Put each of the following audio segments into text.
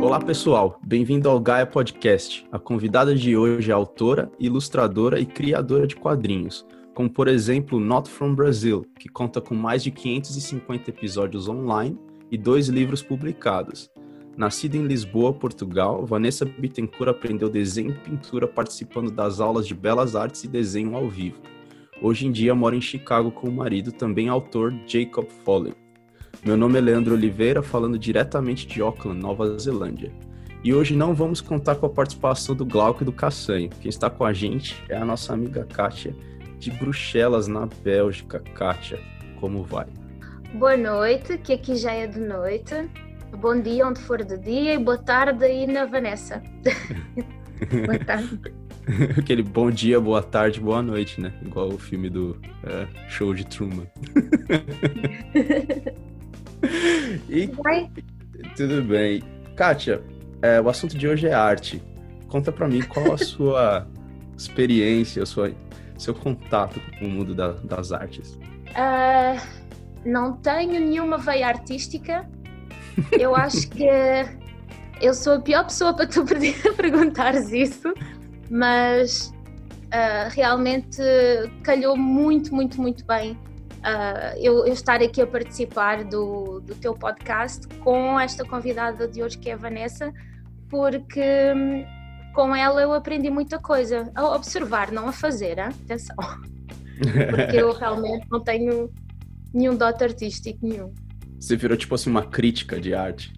Olá pessoal, bem-vindo ao Gaia Podcast. A convidada de hoje é autora, ilustradora e criadora de quadrinhos, como por exemplo Not From Brazil, que conta com mais de 550 episódios online e dois livros publicados. Nascida em Lisboa, Portugal, Vanessa Bittencourt aprendeu desenho e pintura participando das aulas de belas artes e desenho ao vivo. Hoje em dia mora em Chicago com o marido, também autor Jacob Foley. Meu nome é Leandro Oliveira, falando diretamente de Auckland, Nova Zelândia. E hoje não vamos contar com a participação do Glauco e do Cassanho. Quem está com a gente é a nossa amiga Kátia, de Bruxelas, na Bélgica. Kátia, como vai? Boa noite, que aqui já é de noite. Bom dia onde for de dia e boa tarde aí na Vanessa. boa tarde. Aquele bom dia, boa tarde, boa noite, né? Igual o filme do é, Show de Truman. e, Vai. Tudo bem. Kátia, é, o assunto de hoje é arte. Conta para mim qual a sua experiência, a sua, seu contato com o mundo da, das artes. Uh, não tenho nenhuma veia artística. Eu acho que eu sou a pior pessoa para tu perguntares isso mas uh, realmente calhou muito, muito, muito bem uh, eu, eu, estar aqui a participar do, do teu podcast com esta convidada de hoje que é a Vanessa, porque hum, com ela eu aprendi muita coisa, a observar, não a fazer, hein? atenção, porque eu realmente não tenho nenhum dote artístico nenhum. Você virou tipo assim uma crítica de arte.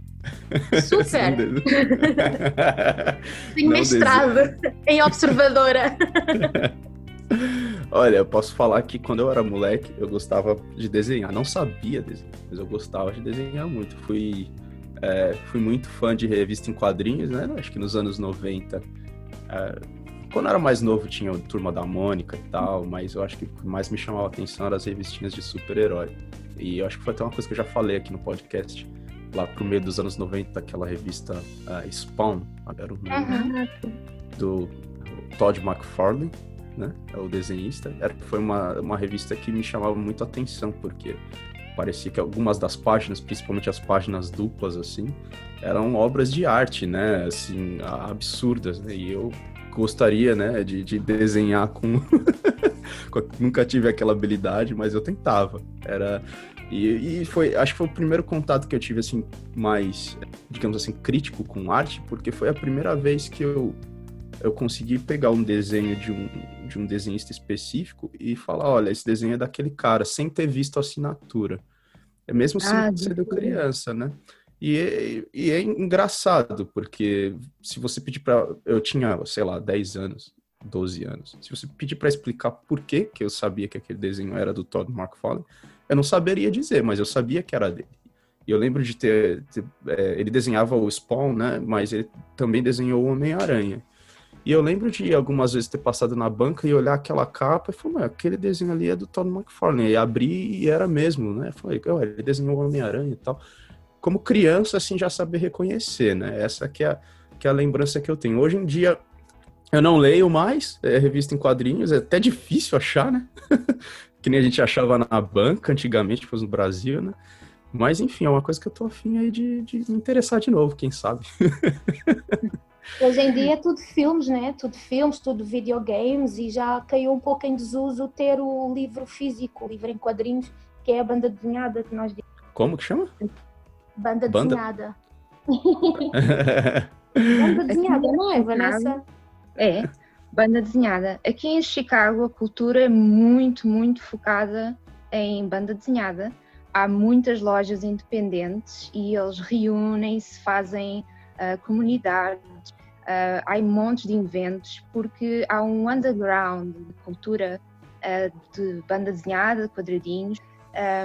Super! Tenho mestrado em observadora. Olha, eu posso falar que quando eu era moleque, eu gostava de desenhar. Não sabia desenhar, mas eu gostava de desenhar muito. Fui, é, fui muito fã de revista em quadrinhos, né? Acho que nos anos 90. É, quando eu era mais novo, tinha o Turma da Mônica e tal, mas eu acho que o que mais me chamava a atenção eram as revistinhas de super-herói. E eu acho que foi até uma coisa que eu já falei aqui no podcast lá pro meio dos anos 90, aquela revista uh, Spawn, era o nome uhum. do Todd McFarlane, né? É o desenhista. Era, foi uma, uma revista que me chamava muito a atenção, porque parecia que algumas das páginas, principalmente as páginas duplas, assim, eram obras de arte, né? Assim, absurdas, né? E eu gostaria, né, de, de desenhar com... Nunca tive aquela habilidade, mas eu tentava. Era e, e, foi, acho que foi o primeiro contato que eu tive, assim, mais, digamos assim, crítico com arte, porque foi a primeira vez que eu, eu consegui pegar um desenho de um, de um desenhista específico e falar, olha, esse desenho é daquele cara, sem ter visto a assinatura. É mesmo ah, sendo criança, né? E é, e é engraçado, porque se você pedir para Eu tinha, sei lá, 10 anos, 12 anos. Se você pedir para explicar por que que eu sabia que aquele desenho era do Todd McFarlane, eu não saberia dizer, mas eu sabia que era dele. E eu lembro de ter. ter é, ele desenhava o Spawn, né? Mas ele também desenhou o Homem-Aranha. E eu lembro de algumas vezes ter passado na banca e olhar aquela capa e falar, aquele desenho ali é do Todd McFarlane. E abri e era mesmo, né? Falei, ele desenhou o Homem-Aranha e tal. Como criança, assim, já saber reconhecer, né? Essa que é, que é a lembrança que eu tenho. Hoje em dia, eu não leio mais é, revista em quadrinhos, é até difícil achar, né? que nem a gente achava na banca antigamente, fosse no Brasil, né? Mas enfim, é uma coisa que eu tô afim aí de, de me interessar de novo, quem sabe. Hoje em dia é tudo filmes, né? Tudo filmes, tudo videogames e já caiu um pouco em desuso ter o livro físico, o livro em quadrinhos, que é a banda desenhada que nós Como que chama? Banda, banda? desenhada. banda desenhada, não é, Vanessa? É. Banda desenhada. Aqui em Chicago a cultura é muito, muito focada em banda desenhada. Há muitas lojas independentes e eles reúnem-se, fazem uh, comunidades, uh, há montes de eventos porque há um underground de cultura uh, de banda desenhada, quadradinhos.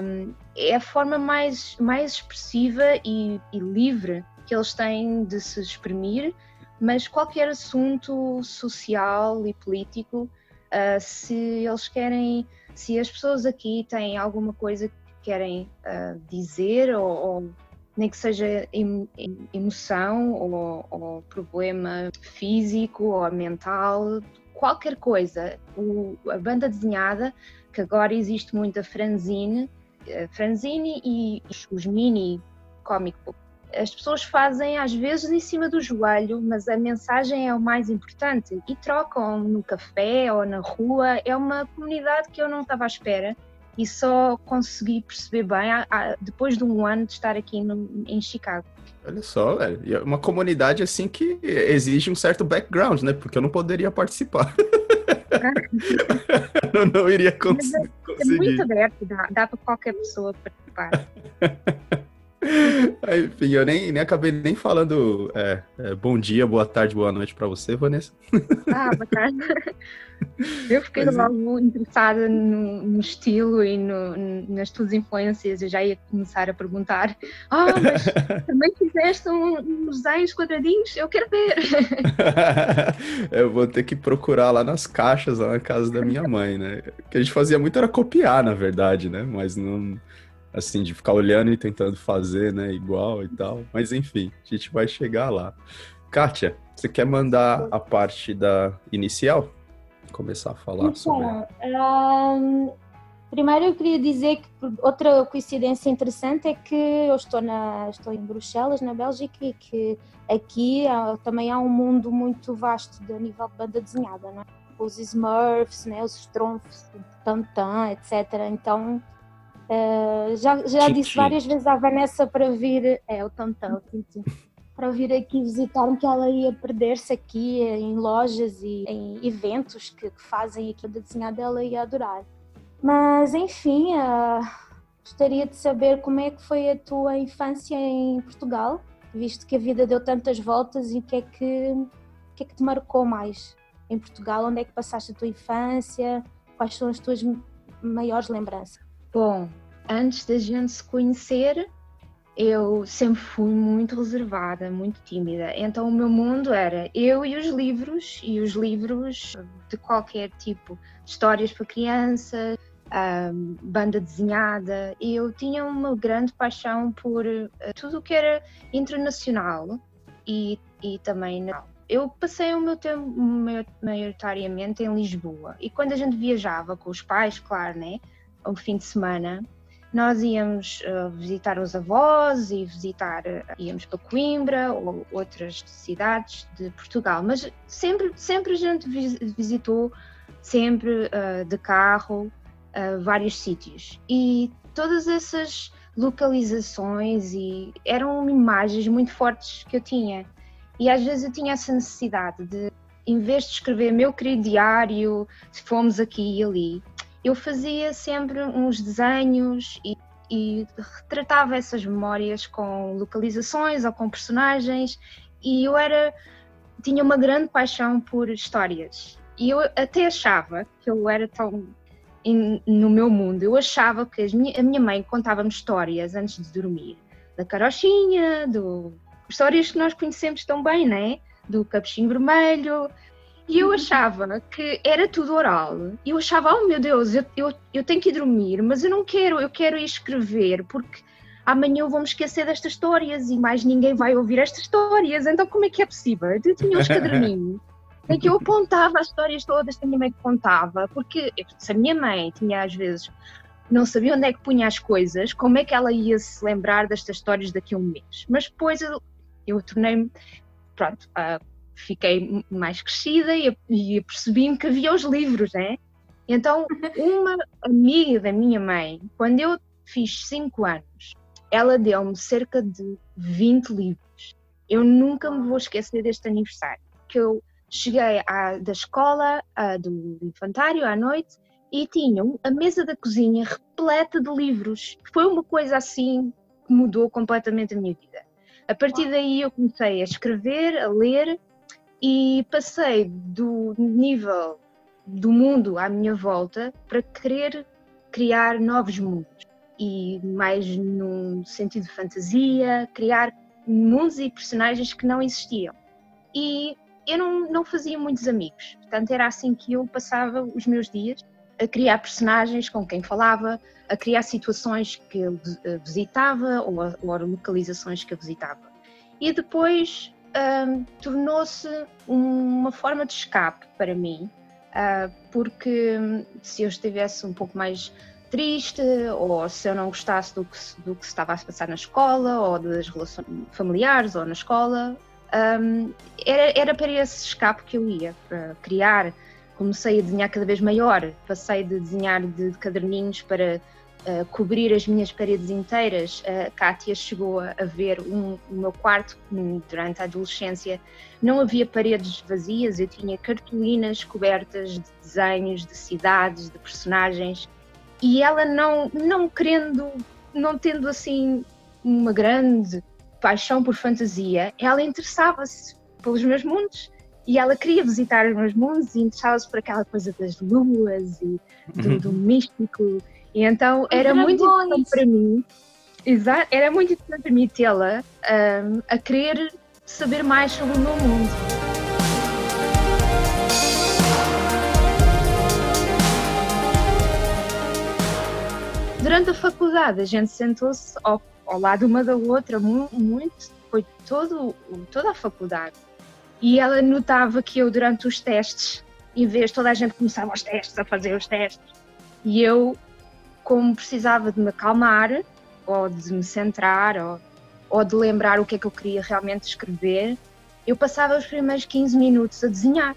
Um, é a forma mais, mais expressiva e, e livre que eles têm de se exprimir mas qualquer assunto social e político, uh, se eles querem, se as pessoas aqui têm alguma coisa que querem uh, dizer, ou, ou, nem que seja emoção, ou, ou, problema físico ou mental, qualquer coisa, o, a banda desenhada que agora existe muita franzine, franzine e os mini comic book. As pessoas fazem às vezes em cima do joelho, mas a mensagem é o mais importante e trocam no café ou na rua. É uma comunidade que eu não estava à espera e só consegui perceber bem depois de um ano de estar aqui no, em Chicago. Olha só, velho. E é uma comunidade assim que exige um certo background, né? Porque eu não poderia participar. eu não iria cons é, conseguir. É muito aberto, dá, dá para qualquer pessoa participar. Enfim, eu nem, nem acabei nem falando é, é, bom dia, boa tarde, boa noite para você, Vanessa. Ah, boa tarde. Eu fiquei mas, logo interessada no, no, estilo e no, nas tuas influências. Eu já ia começar a perguntar: Ah, oh, mas também fizeste um, uns desenhos quadradinhos? Eu quero ver. eu vou ter que procurar lá nas caixas, lá na casa da minha mãe, né? O que a gente fazia muito era copiar, na verdade, né? Mas não assim, de ficar olhando e tentando fazer, né, igual e tal. Mas enfim, a gente vai chegar lá. Kátia, você quer mandar a parte da inicial? Começar a falar então, sobre. Um, primeiro eu queria dizer que outra coincidência interessante é que eu estou, na, estou em Bruxelas, na Bélgica, e que aqui há, também há um mundo muito vasto de nível de banda desenhada, né? Os Smurfs, né? os Stromfs, Tantan, etc. Então Uh, já já disse várias vezes à Vanessa para vir, é o Tantão, para vir aqui visitar-me, que ela ia perder-se aqui em lojas e em eventos que, que fazem aqui da desenhada, ela ia adorar. Mas enfim, uh, gostaria de saber como é que foi a tua infância em Portugal, visto que a vida deu tantas voltas e o que é que, o que, é que te marcou mais em Portugal? Onde é que passaste a tua infância? Quais são as tuas maiores lembranças? Bom, antes da gente se conhecer, eu sempre fui muito reservada, muito tímida. Então o meu mundo era eu e os livros, e os livros de qualquer tipo, histórias para criança, um, banda desenhada. E eu tinha uma grande paixão por uh, tudo o que era internacional e, e também. Eu passei o meu tempo maioritariamente em Lisboa e quando a gente viajava com os pais, claro, né? Ao fim de semana, nós íamos uh, visitar os avós e visitar, uh, íamos para Coimbra ou outras cidades de Portugal, mas sempre, sempre a gente visitou, sempre uh, de carro, vários sítios. E todas essas localizações e eram imagens muito fortes que eu tinha. E às vezes eu tinha essa necessidade de, em vez de escrever meu querido diário, se fomos aqui e ali, eu fazia sempre uns desenhos e, e retratava essas memórias com localizações ou com personagens e eu era tinha uma grande paixão por histórias. E eu até achava que eu era tão in, no meu mundo eu achava que minha, a minha mãe contava-me histórias antes de dormir. Da carochinha do histórias que nós conhecemos tão bem né? Do capuchinho vermelho e eu achava que era tudo oral. E eu achava, oh meu Deus, eu, eu, eu tenho que ir dormir, mas eu não quero, eu quero ir escrever, porque amanhã eu vou me esquecer destas histórias e mais ninguém vai ouvir estas histórias. Então como é que é possível? Eu tinha uns caderninhos em que eu apontava as histórias todas que a minha mãe contava, porque se a minha mãe tinha às vezes não sabia onde é que punha as coisas, como é que ela ia se lembrar destas histórias daqui a um mês? Mas depois eu, eu tornei-me, pronto, uh, fiquei mais crescida e, e percebi-me que havia os livros, né? Então, uma amiga da minha mãe, quando eu fiz 5 anos, ela deu-me cerca de 20 livros. Eu nunca me vou esquecer deste aniversário, que eu cheguei à, da escola, à, do infantário à noite, e tinha a mesa da cozinha repleta de livros. Foi uma coisa assim que mudou completamente a minha vida. A partir daí eu comecei a escrever, a ler e passei do nível do mundo à minha volta para querer criar novos mundos e mais no sentido de fantasia, criar mundos e personagens que não existiam. E eu não, não fazia muitos amigos, portanto era assim que eu passava os meus dias a criar personagens com quem falava, a criar situações que eu visitava ou, ou localizações que eu visitava. E depois um, tornou-se uma forma de escape para mim, uh, porque se eu estivesse um pouco mais triste ou se eu não gostasse do que, do que se estava a passar na escola ou das relações familiares ou na escola, um, era, era para esse escape que eu ia, para criar. Comecei a desenhar cada vez maior, passei de desenhar de, de caderninhos para uh, cobrir as minhas paredes inteiras. A Kátia chegou a, a ver um, o meu quarto durante a adolescência. Não havia paredes vazias, eu tinha cartolinas cobertas de desenhos de cidades, de personagens. E ela não, não querendo, não tendo assim uma grande paixão por fantasia, ela interessava-se pelos meus mundos e ela queria visitar os meus mundos e interessava-se por aquela coisa das luas e do, uhum. do místico. E então era muito importante para mim, era muito importante para mim tê-la um, a querer saber mais sobre o meu mundo. Durante a faculdade, a gente sentou-se ao ao lado uma da outra, muito, foi todo, toda a faculdade. E ela notava que eu, durante os testes, em vez de toda a gente começava os testes, a fazer os testes, e eu, como precisava de me acalmar, ou de me centrar, ou, ou de lembrar o que é que eu queria realmente escrever, eu passava os primeiros 15 minutos a desenhar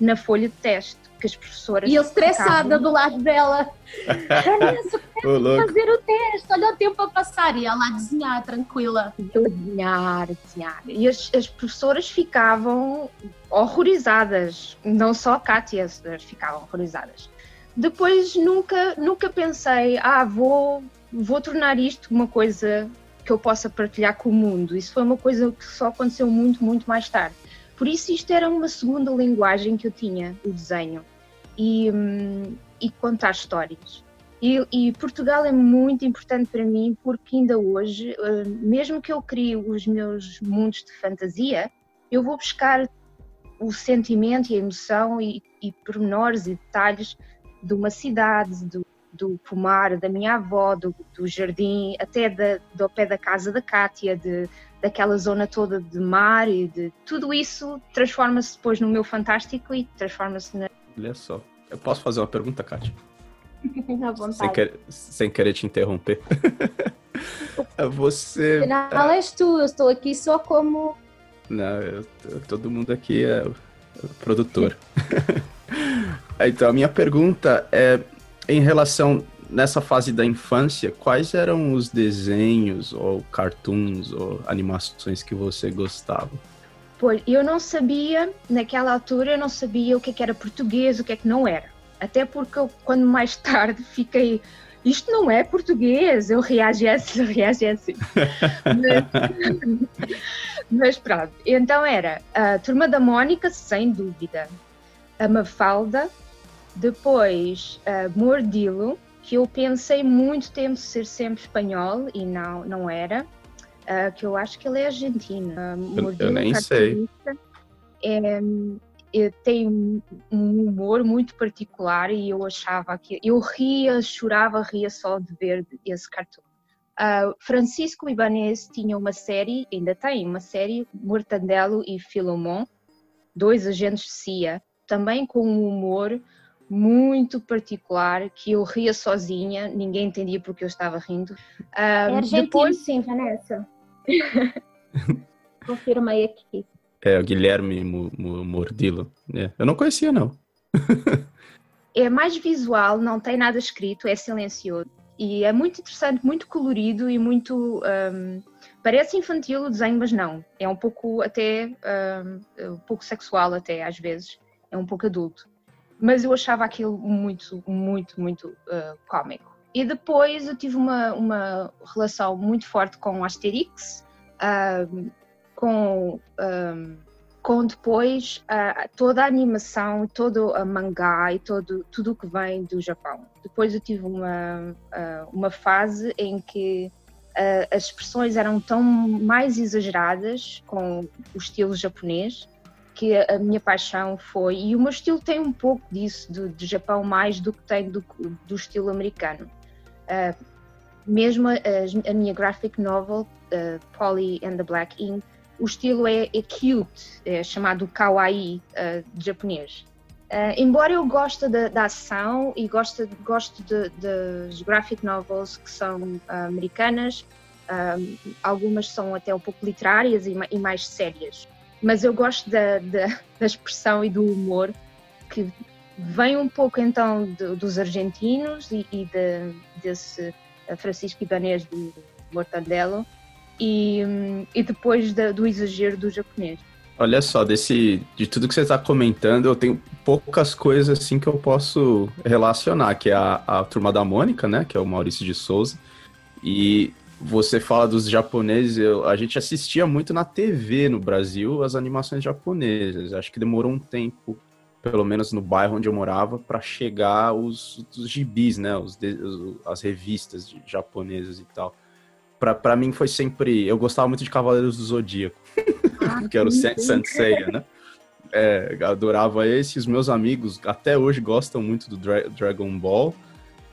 na folha de teste que as professoras. E eu estressada ficavam. do lado dela. Vanessa, fazer o teste, olha o tempo a passar. E ela a desenhar, tranquila. Eu a desenhar, a desenhar. E as, as professoras ficavam horrorizadas. Não só a Kátia, ficavam horrorizadas. Depois nunca, nunca pensei, ah, vou, vou tornar isto uma coisa que eu possa partilhar com o mundo. Isso foi uma coisa que só aconteceu muito, muito mais tarde. Por isso isto era uma segunda linguagem que eu tinha, o desenho e, hum, e contar histórias. E, e, Portugal é muito importante para mim porque ainda hoje, hum, mesmo que eu crie os meus mundos de fantasia, eu vou buscar o sentimento e a emoção e, e pormenores e detalhes de uma cidade, do, do pomar da minha avó, do, do jardim, até da, do pé da casa da Cátia, de, daquela zona toda de mar e de tudo isso transforma-se depois no meu fantástico e transforma-se na. Olha só, eu posso fazer uma pergunta, Kátia? À vontade. Sem, querer, sem querer te interromper. Você. Afinal, és tu, eu estou aqui só como. Não, eu, todo mundo aqui é produtor. então, a minha pergunta é em relação nessa fase da infância, quais eram os desenhos ou cartoons ou animações que você gostava? Pois, eu não sabia, naquela altura, eu não sabia o que, é que era português, o que é que não era. Até porque eu, quando mais tarde fiquei, isto não é português, eu reagi assim, reagi assim. mas, mas pronto, então era a Turma da Mónica, sem dúvida, a Mafalda, depois a Mordilo, que eu pensei muito tempo ser sempre espanhol e não, não era, uh, que eu acho que ele é argentino. Uh, eu, eu, nem sei. É, tem um humor muito particular e eu achava que eu ria, chorava, ria só de ver esse cartoon. Uh, Francisco Ibanez tinha uma série, ainda tem uma série, Mortandelo e Filomon, dois agentes de CIA, também com um humor muito particular que eu ria sozinha, ninguém entendia porque eu estava rindo. Um, é argentino, depois... sim, Vanessa. Confirmei aqui. É, o Guilherme Mordilo. É, eu não conhecia, não. é mais visual, não tem nada escrito, é silencioso. E é muito interessante, muito colorido e muito. Um, parece infantil o desenho, mas não. É um pouco até. Um, um pouco sexual, até às vezes. É um pouco adulto mas eu achava aquilo muito, muito, muito uh, cómico. E depois eu tive uma, uma relação muito forte com Asterix, com, com depois uh, toda a animação, todo a mangá e todo, tudo o que vem do Japão. Depois eu tive uma, uh, uma fase em que as expressões eram tão mais exageradas com o estilo japonês que a minha paixão foi, e o meu estilo tem um pouco disso, do, do Japão, mais do que tem do, do estilo americano. Uh, mesmo a, a, minha graphic novel, uh, Polly and the Black Ink, o estilo é, é cute, é chamado kawaii uh, de japonês. Uh, embora eu goste da, ação e goste, goste de, de graphic novels que são uh, americanas, algumas são até um pouco literárias e, e mais sérias, mas eu gosto da, da, da, expressão e do humor que vem um pouco então de, dos argentinos e, e de, desse Francisco Ibanez do Mortadelo e, e depois do exagero do japonês. Olha só, desse, de tudo que você está comentando, eu tenho poucas coisas assim que eu posso relacionar, que é a, a turma da Mônica, né? Que é o Maurício de Souza. E você fala dos japoneses, eu, a gente assistia muito na TV no Brasil as animações japonesas. Acho que demorou um tempo, pelo menos no bairro onde eu morava, para chegar os, os gibis, né? Os, os, as revistas japonesas e tal. Para mim foi sempre. Eu gostava muito de Cavaleiros do Zodíaco. que era o Senseiya, né? É, adorava esse. Os meus amigos até hoje gostam muito do Dra Dragon Ball.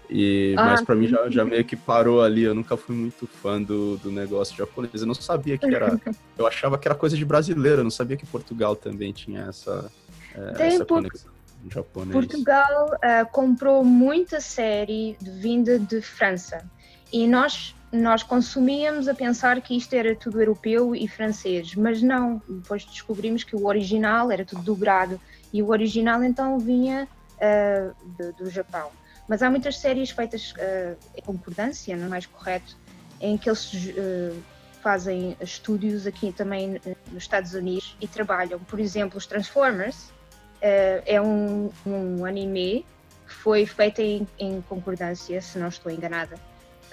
E, ah, mas para mim já, já, meio que parou ali. Eu nunca fui muito fã do, do negócio japonês. Eu não sabia que era. eu achava que era coisa de brasileiro. Eu não sabia que Portugal também tinha essa, é, essa conexão. Japonês. Portugal uh, comprou muita série vinda de França e nós nós consumíamos a pensar que isto era tudo europeu e francês, mas não, depois descobrimos que o original era tudo dobrado e o original então vinha uh, do, do, Japão. Mas há muitas séries feitas uh, em concordância, não é mais correto, em que eles uh, fazem estúdios aqui também nos Estados Unidos e trabalham. Por exemplo, os Transformers é um, um anime que foi feito em, em concordância, se não estou enganada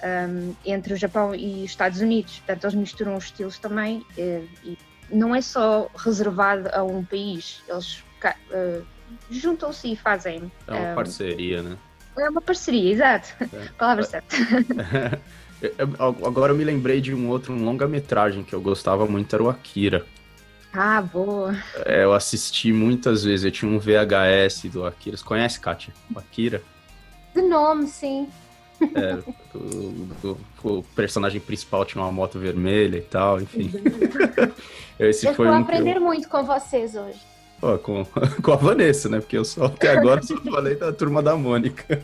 um, entre o Japão e os Estados Unidos. Portanto, eles misturam os estilos também uh, e não é só reservado a um país, eles uh, juntam-se e fazem. É uma um, parceria, né? É uma parceria, exato. É. Palavra certa. Agora eu me lembrei de um outro um longa-metragem que eu gostava muito, era o Akira. Ah, boa. É, eu assisti muitas vezes, eu tinha um VHS do Akira. Você conhece, Kátia? O Akira? De nome, sim. É, o, o, o, personagem principal tinha uma moto vermelha e tal, enfim. Esse eu foi vou um aprender eu... muito com vocês hoje. Pô, com, com a Vanessa, né? Porque eu só até agora só falei da turma da Mônica.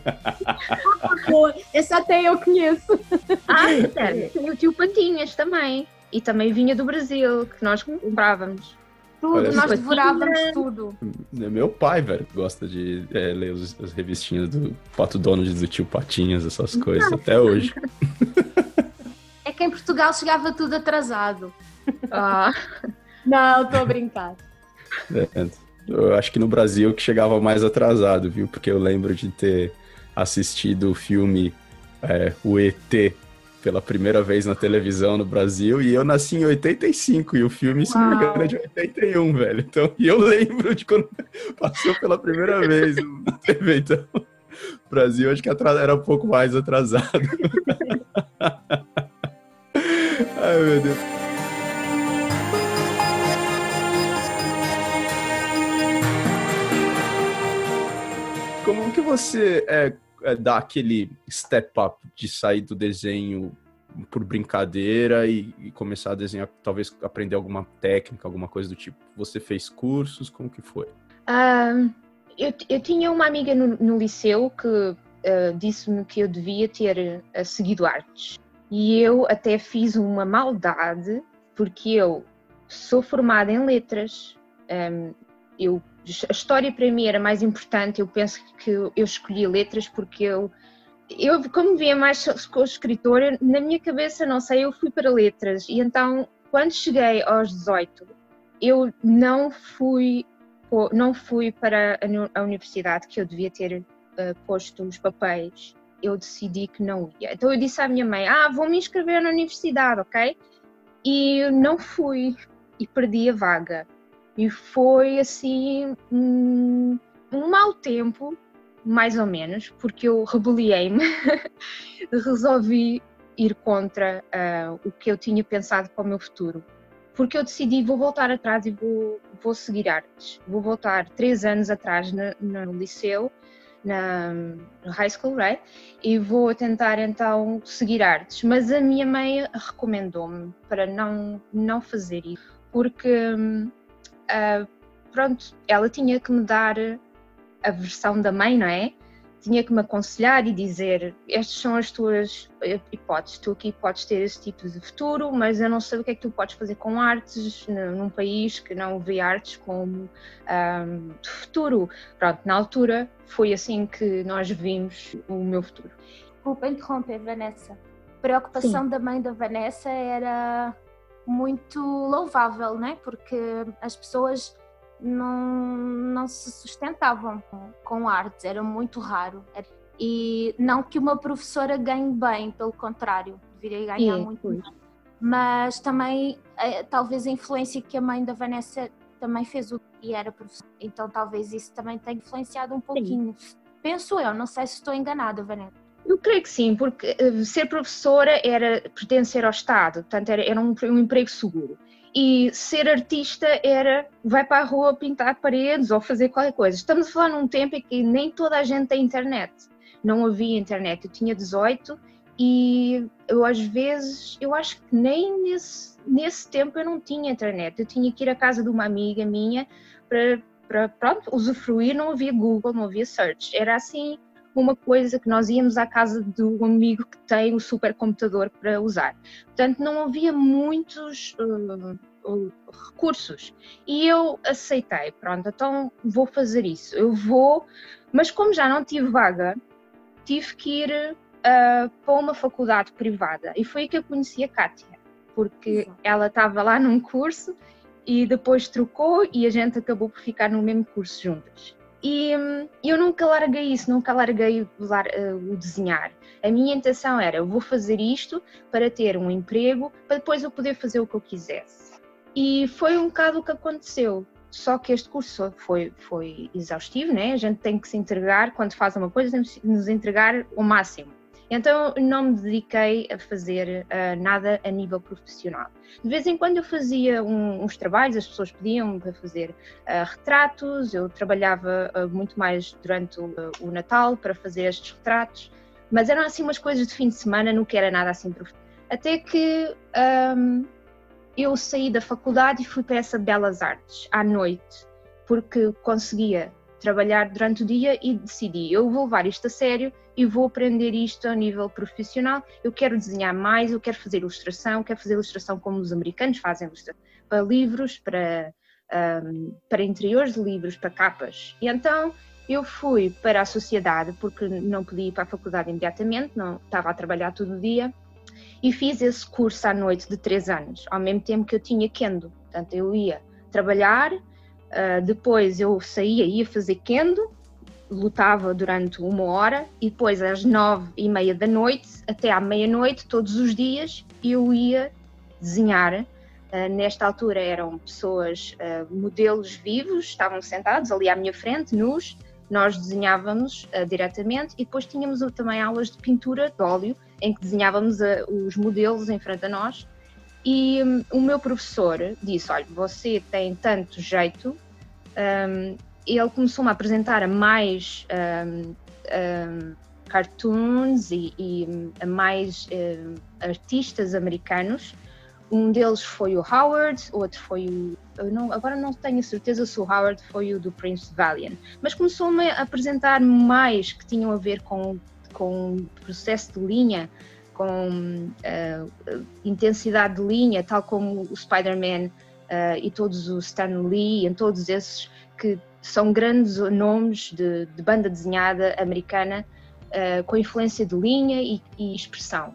Esse até eu conheço. Ah, sério. Tem o tio Patinhas também. E também vinha do Brasil, que nós comprávamos. Tudo, Olha nós devorávamos tudo. Meu pai, velho, gosta de é, ler os, as revistinhas do Pato Donald do tio Patinhas, essas coisas, até hoje. É que em Portugal chegava tudo atrasado. Ah. Não, tô a brincar. É, eu acho que no Brasil que chegava mais atrasado, viu? Porque eu lembro de ter assistido o filme é, O ET pela primeira vez na televisão no Brasil e eu nasci em 85 e o filme, se não me engano, é de 81, velho. Então, e eu lembro de quando passou pela primeira vez na TV. Então, o Brasil acho que era um pouco mais atrasado. Ai, meu Deus. Você é, é, dar aquele step up de sair do desenho por brincadeira e, e, começar a desenhar, talvez aprender alguma técnica, alguma coisa do tipo? Você fez cursos? Como que foi? Uh, eu, eu tinha uma amiga no, no liceu que uh, disse-me que eu devia ter uh, seguido artes. E eu até fiz uma maldade, porque eu sou formada em letras, um, eu a história para mim era mais importante. Eu penso que eu escolhi letras porque eu, eu como via mais com escritora, na minha cabeça, não sei, eu fui para letras. E então, quando cheguei aos 18, eu não fui, não fui para a universidade que eu devia ter uh, posto os papéis. Eu decidi que não ia. Então eu disse à minha mãe: Ah, vou me inscrever na universidade, ok? E não fui e perdi a vaga. E foi assim um, um mau tempo, mais ou menos, porque eu rebeliei-me, resolvi ir contra uh, o que eu tinha pensado para o meu futuro. Porque eu decidi, vou voltar atrás e vou, vou seguir artes. Vou voltar três anos atrás no, no liceu, na no high school, right? E vou tentar então seguir artes. Mas a minha mãe recomendou-me para não, não fazer isso, porque uh, pronto, ela tinha que me dar a versão da mãe, não é? Tinha que me aconselhar e dizer: estas são as tuas hipóteses, tu aqui podes ter esse tipo de futuro, mas eu não sei o que é que tu podes fazer com artes num país que não vê artes como um, futuro. Pronto, na altura foi assim que nós vimos o meu futuro. Desculpa interromper, Vanessa. A preocupação Sim. da mãe da Vanessa era muito louvável, né? Porque as pessoas não, não se sustentavam com artes, era muito raro. E não que uma professora ganhe bem, pelo contrário, deveria ganhar é, muito bem. Mas também, eh, talvez a influência que a mãe da Vanessa também fez o e era professora. Então talvez isso também tenha influenciado um pouquinho. Sim. Penso eu, não sei se estou enganada, Vanessa. Eu creio que sim, porque eh, ser professora era pertencer ao Estado, portanto era, era um, um emprego seguro e ser artista era vai para a rua pintar paredes ou fazer qualquer coisa. Estamos a falar num tempo em que nem toda a gente tem internet. Não havia internet. Eu tinha 18 e eu às vezes, eu acho que nem nesse, nesse tempo eu não tinha internet. Eu tinha que ir à casa de uma amiga minha para, para pronto, usufruir. Não havia Google, não havia search. Era assim uma coisa que nós íamos à casa do amigo que tem o supercomputador para usar. Portanto, não havia muitos uh, recursos. E eu aceitei, pronto, então vou fazer isso. Eu vou, mas como já não tive vaga, tive que ir uh, para uma faculdade privada. E foi aí que eu conheci a Kátia, porque ela estava lá num curso e depois trocou e a gente acabou por ficar no mesmo curso juntas. E hum, eu nunca larguei isso, nunca larguei o desenhar. A minha intenção era: eu vou fazer isto para ter um emprego, para depois eu poder fazer o que eu quisesse. E foi um bocado o que aconteceu. Só que este curso foi, foi exaustivo, né? A gente tem que se entregar, quando faz uma coisa, temos que nos entregar o máximo. Então não me dediquei a fazer uh, nada a nível profissional. De vez em quando eu fazia um, uns trabalhos, as pessoas pediam para fazer uh, retratos, eu trabalhava uh, muito mais durante o, o, Natal para fazer estes retratos, mas eram assim umas coisas de fim de semana, não era nada assim profissional. Até que um, eu saí da faculdade e fui para essa Belas Artes à noite, porque conseguia trabalhar durante o dia e decidi, eu vou levar isto a sério e vou aprender isto a nível profissional. Eu quero desenhar mais, eu quero fazer ilustração, quero fazer ilustração como os americanos fazem, para livros, para, um, para interiores de livros, para capas. E então eu fui para a sociedade, porque não podia ir para a faculdade imediatamente, não estava a trabalhar todo o dia, e fiz esse curso à noite de três anos, ao mesmo tempo que eu tinha kendo. Portanto, eu ia trabalhar, uh, depois eu saía, ia fazer kendo, lutava durante uma hora e depois às nove e meia da noite até à meia-noite, todos os dias, eu ia desenhar. Uh, nesta altura eram pessoas, uh, modelos vivos, estavam sentados ali à minha frente, nus, nós desenhávamos uh, diretamente e depois tínhamos também aulas de pintura de óleo, em que desenhávamos os modelos em frente a nós. E um, o meu professor disse: Olha, você tem tanto jeito, um, ele começou-me a apresentar a mais um, um, cartoons e, e, a mais artistas americanos. Um deles foi o Howard, outro foi o. Não, agora não tenho certeza se o Howard foi o do Prince Valiant, mas começou-me a apresentar mais que tinham a ver com, com o processo de linha, com uh, intensidade de linha, tal como o Spider-Man uh, e todos os Stan Lee e todos esses que são grandes nomes de, de banda desenhada americana uh, com influência de linha e, e expressão.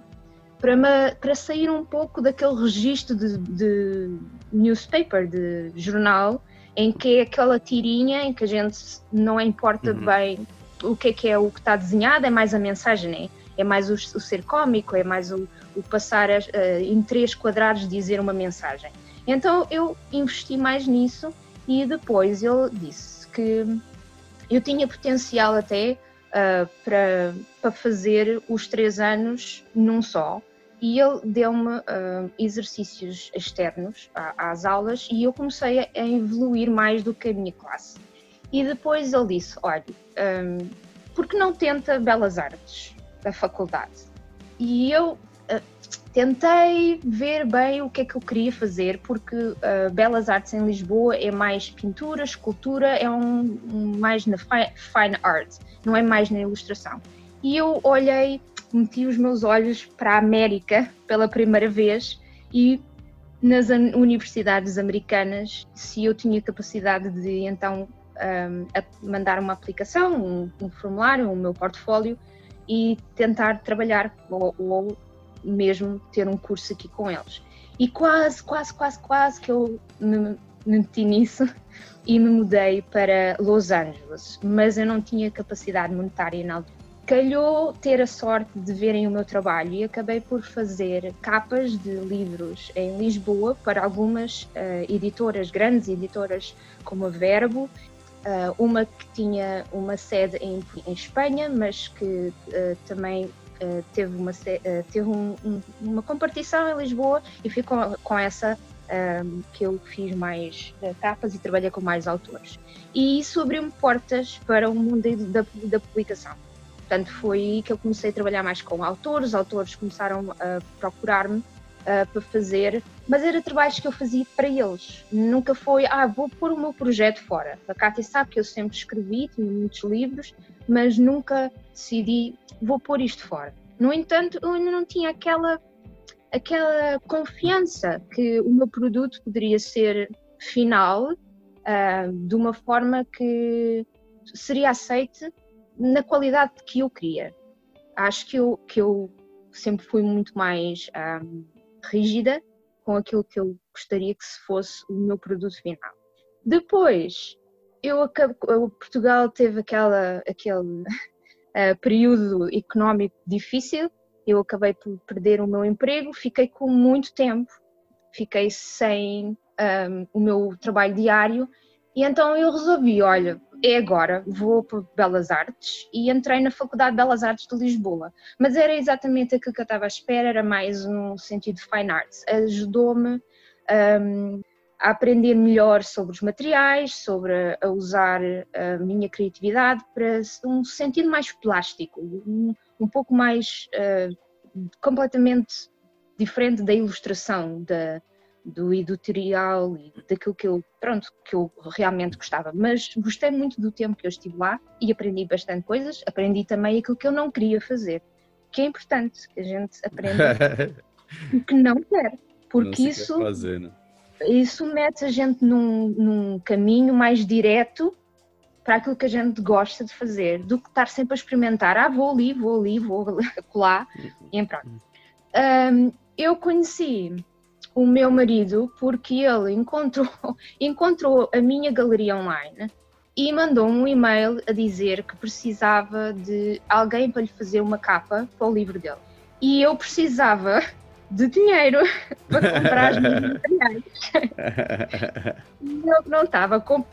Para, para, sair um pouco daquele registro de, de, newspaper, de jornal, em que é aquela tirinha em que a gente não importa uhum. bem o que é que é o que está desenhado, é mais a mensagem, né? É mais o, o ser cómico, é mais o, o passar uh, em três quadrados dizer uma mensagem. Então eu investi mais nisso e depois ele disse que eu tinha potencial até uh, para, para fazer os três anos num só. E ele deu-me uh, exercícios externos às aulas e eu comecei a evoluir mais do que a minha classe. E depois ele disse: Olha, um, por que não tenta Belas Artes da faculdade? E eu uh, tentei ver bem o que é que eu queria fazer, porque uh, Belas Artes em Lisboa é mais pintura, escultura, é um, um mais na fi fine art, não é mais na ilustração. E eu olhei, meti os meus olhos para a América pela primeira vez e nas universidades americanas, se eu tinha capacidade de então um, mandar uma aplicação, um, um formulário, o meu portfólio e tentar trabalhar ou, ou mesmo ter um curso aqui com eles. E quase, quase, quase, quase que eu me meti nisso e me mudei para Los Angeles, mas eu não tinha capacidade monetária na altura. Calhou ter a sorte de verem o meu trabalho e acabei por fazer capas de livros em Lisboa para algumas uh, editoras, grandes editoras como a Verbo, uh, uma que tinha uma sede em, em Espanha, mas que uh, também Uh, teve, uma, teve um, um, uma compartição em Lisboa e fui com, com essa um, que eu fiz mais capas e trabalhei com mais autores. E isso abriu-me portas para o mundo da, da publicação. Portanto, foi aí que eu comecei a trabalhar mais com autores, autores começaram a procurar-me uh, para fazer, mas era trabalhos que eu fazia para eles. Nunca foi, ah, vou pôr o meu projeto fora. A Cátia sabe que eu sempre escrevi, tinha muitos livros, mas nunca decidi, vou pôr isto fora. No entanto, eu ainda não tinha aquela, aquela confiança que o meu produto poderia ser final uh, de uma forma que seria aceite na qualidade que eu queria. Acho que eu, que eu sempre fui muito mais um, rígida com aquilo que eu gostaria que se fosse o meu produto final. Depois, eu acabo, Portugal teve aquela, aquele uh, período económico difícil, eu acabei por perder o meu emprego, fiquei com muito tempo, fiquei sem um, o meu trabalho diário e então eu resolvi, olha, é agora, vou para Belas Artes e entrei na Faculdade de Belas Artes de Lisboa. Mas era exatamente aquilo que eu estava à espera, era mais um sentido de fine arts. Ajudou-me um, a aprender melhor sobre os materiais, sobre a usar a minha criatividade para um sentido mais plástico, um, um pouco mais uh, completamente diferente da ilustração, da, do editorial e daquilo que eu, pronto, que eu realmente gostava. Mas gostei muito do tempo que eu estive lá e aprendi bastante coisas. Aprendi também aquilo que eu não queria fazer, que é importante que a gente aprenda o que não quer, porque não isso, fazer, né? isso mete a gente num, num caminho mais direto para aquilo que a gente gosta de fazer, do que estar sempre a experimentar. Ah, vou ali, vou ali, vou lá, e pronto. Um, eu conheci o meu marido porque ele encontrou, encontrou a minha galeria online e mandou um e-mail a dizer que precisava de alguém para lhe fazer uma capa para o livro dele. E eu precisava de dinheiro para comprar as minhas materiais. eu não estava com,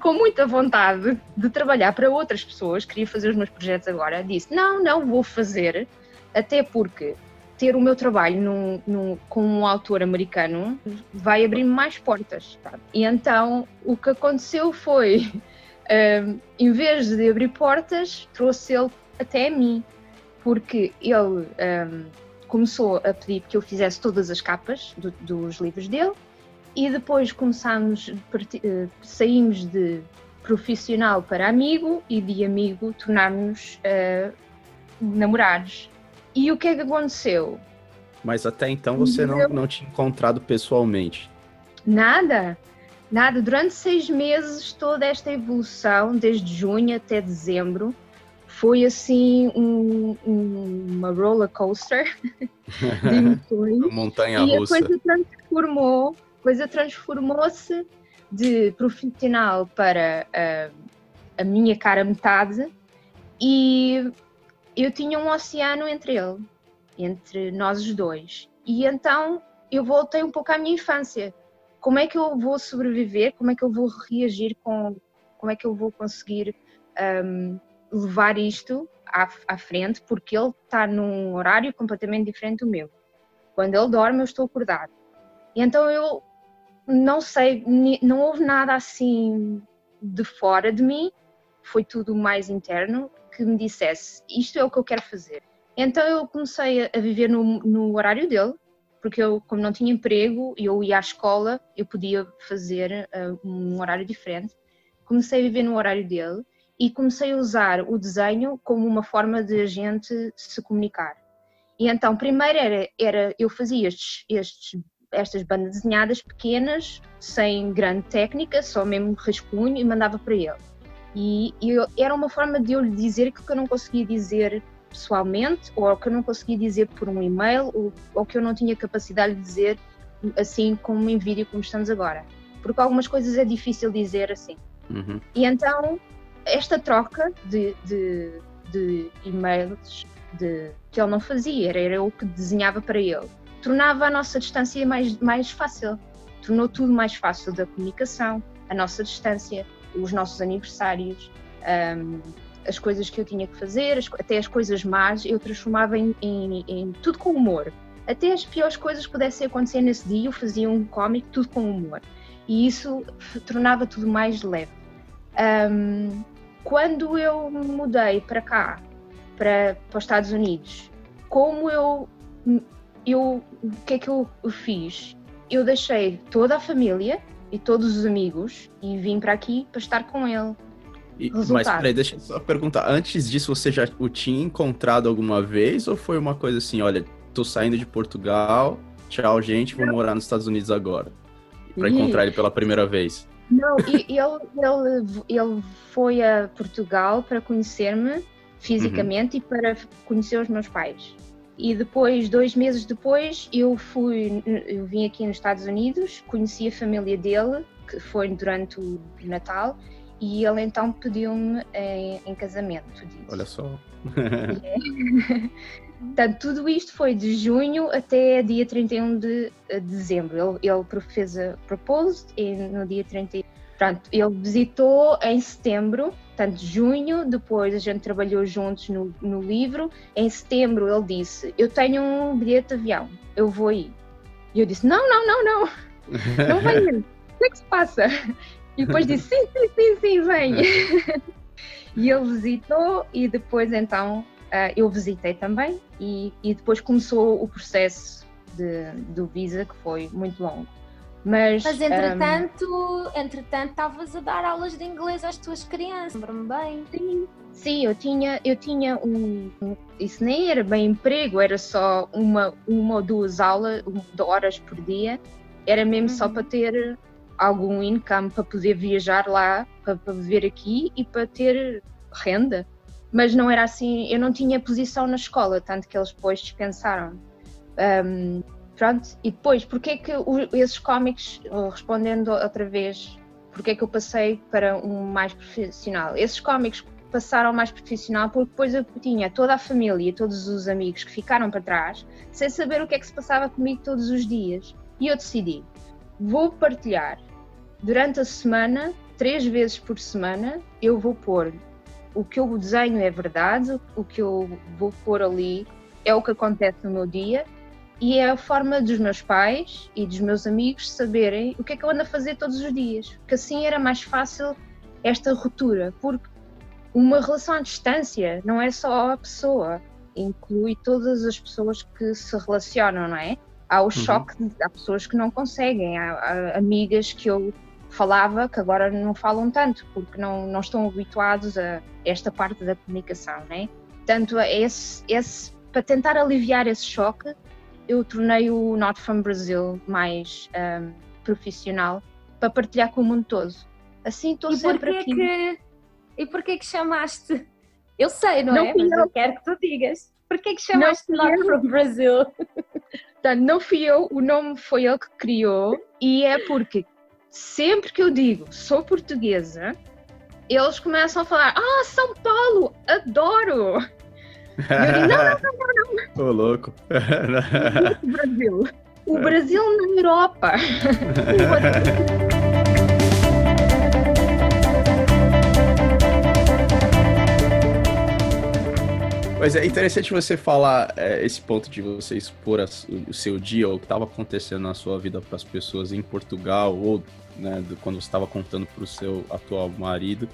com muita vontade de trabalhar para outras pessoas, queria fazer os meus projetos agora. Disse: Não, não vou fazer, até porque ter o meu trabalho com um autor americano vai abrir mais portas. Tá? E então o que aconteceu foi, um, em vez de abrir portas, trouxe ele até a mim, porque ele um, começou a pedir que eu fizesse todas as capas do, dos livros dele e depois começámos, eh, saímos de profissional para amigo e de amigo tornámos-nos uh, namorados. E o que é que aconteceu? Mas até então você não, não tinha encontrado pessoalmente. Nada, nada. Durante seis meses, toda esta evolução, desde junho até dezembro, foi assim um, um, uma roller coaster de emoções. montanha e russa. a coisa transformou, coisa transformou-se de profissional para uh, a minha cara metade e eu tinha um oceano entre ele, entre nós os dois. E então eu voltei um pouco à minha infância. Como é que eu vou sobreviver? Como é que eu vou reagir com. Como é que eu vou conseguir um, levar isto à, à frente? Porque ele está num horário completamente diferente do meu. Quando ele dorme, eu estou acordado. E então eu não sei, não houve nada assim de fora de mim, foi tudo mais interno que me dissesse isto é o que eu quero fazer. Então eu comecei a viver no, no horário dele, porque eu, como não tinha emprego e eu ia à escola, eu podia fazer uh, um horário diferente. Comecei a viver no horário dele e comecei a usar o desenho como uma forma de a gente se comunicar. E então, primeiro era, era eu fazia estes, estes, estas bandas desenhadas pequenas, sem grande técnica, só mesmo rascunho e mandava para ele. E, e eu, era uma forma de eu lhe dizer que eu não conseguia dizer pessoalmente, ou que eu não conseguia dizer por um e-mail, ou, ou que eu não tinha capacidade de dizer assim como em vídeo como estamos agora. Porque algumas coisas é difícil dizer assim. Uhum. E então, esta troca de, de, de e-mails de, que ele não fazia, era, era eu que desenhava para ele, tornava a nossa distância mais, mais fácil. Tornou tudo mais fácil da comunicação, a nossa distância, os nossos aniversários, um, as coisas que eu tinha que fazer, as, até as coisas más, eu transformava em, em, em, tudo com humor. Até as piores coisas que pudessem acontecer nesse dia, eu fazia um cómic tudo com humor. E isso tornava tudo mais leve. Um, quando eu mudei para cá, para, para os Estados Unidos, como eu, eu o que é que eu fiz? Eu deixei toda a família e todos os amigos e vim para aqui para estar com ele. E, mas peraí, deixa eu só perguntar. Antes disso, você já o tinha encontrado alguma vez ou foi uma coisa assim, olha, tô saindo de Portugal, tchau, gente, vou morar nos Estados Unidos agora? Para encontrar ele pela primeira vez. Não, ele, ele, ele foi a Portugal para conhecer-me fisicamente uhum. e para conhecer os meus pais. E depois, dois meses depois, eu fui, eu vim aqui nos Estados Unidos, conheci a família dele, que foi durante o Natal, e ele então pediu-me em, em, casamento. Olha só. Portanto, tudo isto foi de junho até dia 31 de dezembro. Ele, ele fez a proposed e no dia 31. Pronto, ele visitou em setembro, portanto, junho, depois a gente trabalhou juntos no, no livro. Em setembro ele disse: Eu tenho um bilhete de avião, eu vou ir. E eu disse: Não, não, não, não, não venha. O que é que se passa? E depois disse: Sim, sim, sim, sim, vem. e ele visitou, e depois então uh, eu visitei também, e, e depois começou o processo de, do visa, que foi muito longo. Mas, Mas entretanto, um, entretanto, estavas a dar aulas de inglês às tuas crianças, lembro-me bem. Sim, sim, eu tinha, eu tinha um, um, Isso nem era bem emprego, era só uma, uma ou duas aulas, de horas por dia. Era mesmo uhum. só para ter algum income, para poder viajar lá, para, para viver aqui e para ter renda. Mas não era assim, eu não tinha posição na escola, tanto que eles depois dispensaram. Um, Pronto, e depois, porque é que esses cómics, respondendo outra vez, porque é que eu passei para um mais profissional? Esses cómics passaram mais profissional porque depois eu tinha toda a família, todos os amigos que ficaram para trás, sem saber o que é que se passava comigo todos os dias. E eu decidi, vou partilhar durante a semana, três vezes por semana, eu vou pôr o que eu desenho é verdade, o que eu vou pôr ali é o que acontece no meu dia e é a forma dos meus pais e dos meus amigos saberem o que é que eu ando a fazer todos os dias. Que assim era mais fácil esta ruptura, porque uma relação à distância não é só a pessoa, inclui todas as pessoas que se relacionam, não é? Há o uhum. choque, de, há pessoas que não conseguem, há, há, amigas que eu falava que agora não falam tanto, porque não, não estão habituados a esta parte da comunicação, não é? Portanto, esse, esse, para tentar aliviar esse choque, eu tornei o Not From Brazil mais um, profissional para partilhar com o mundo todo. Assim estou sempre aqui. Que, e porquê que chamaste? Eu sei, não, não é? Mas eu. eu quero que tu digas. Porquê que chamaste não Not eu. From Brazil? Portanto, não fui eu, o nome foi ele que criou e é porque sempre que eu digo sou portuguesa, eles começam a falar: Ah, São Paulo, adoro! Eu não, não, não, não. Ô, louco. O Brasil. O Brasil na Europa. Mas é interessante você falar é, esse ponto de você expor a, o seu dia, ou o que estava acontecendo na sua vida para as pessoas em Portugal, ou né, quando você estava contando para o seu atual marido.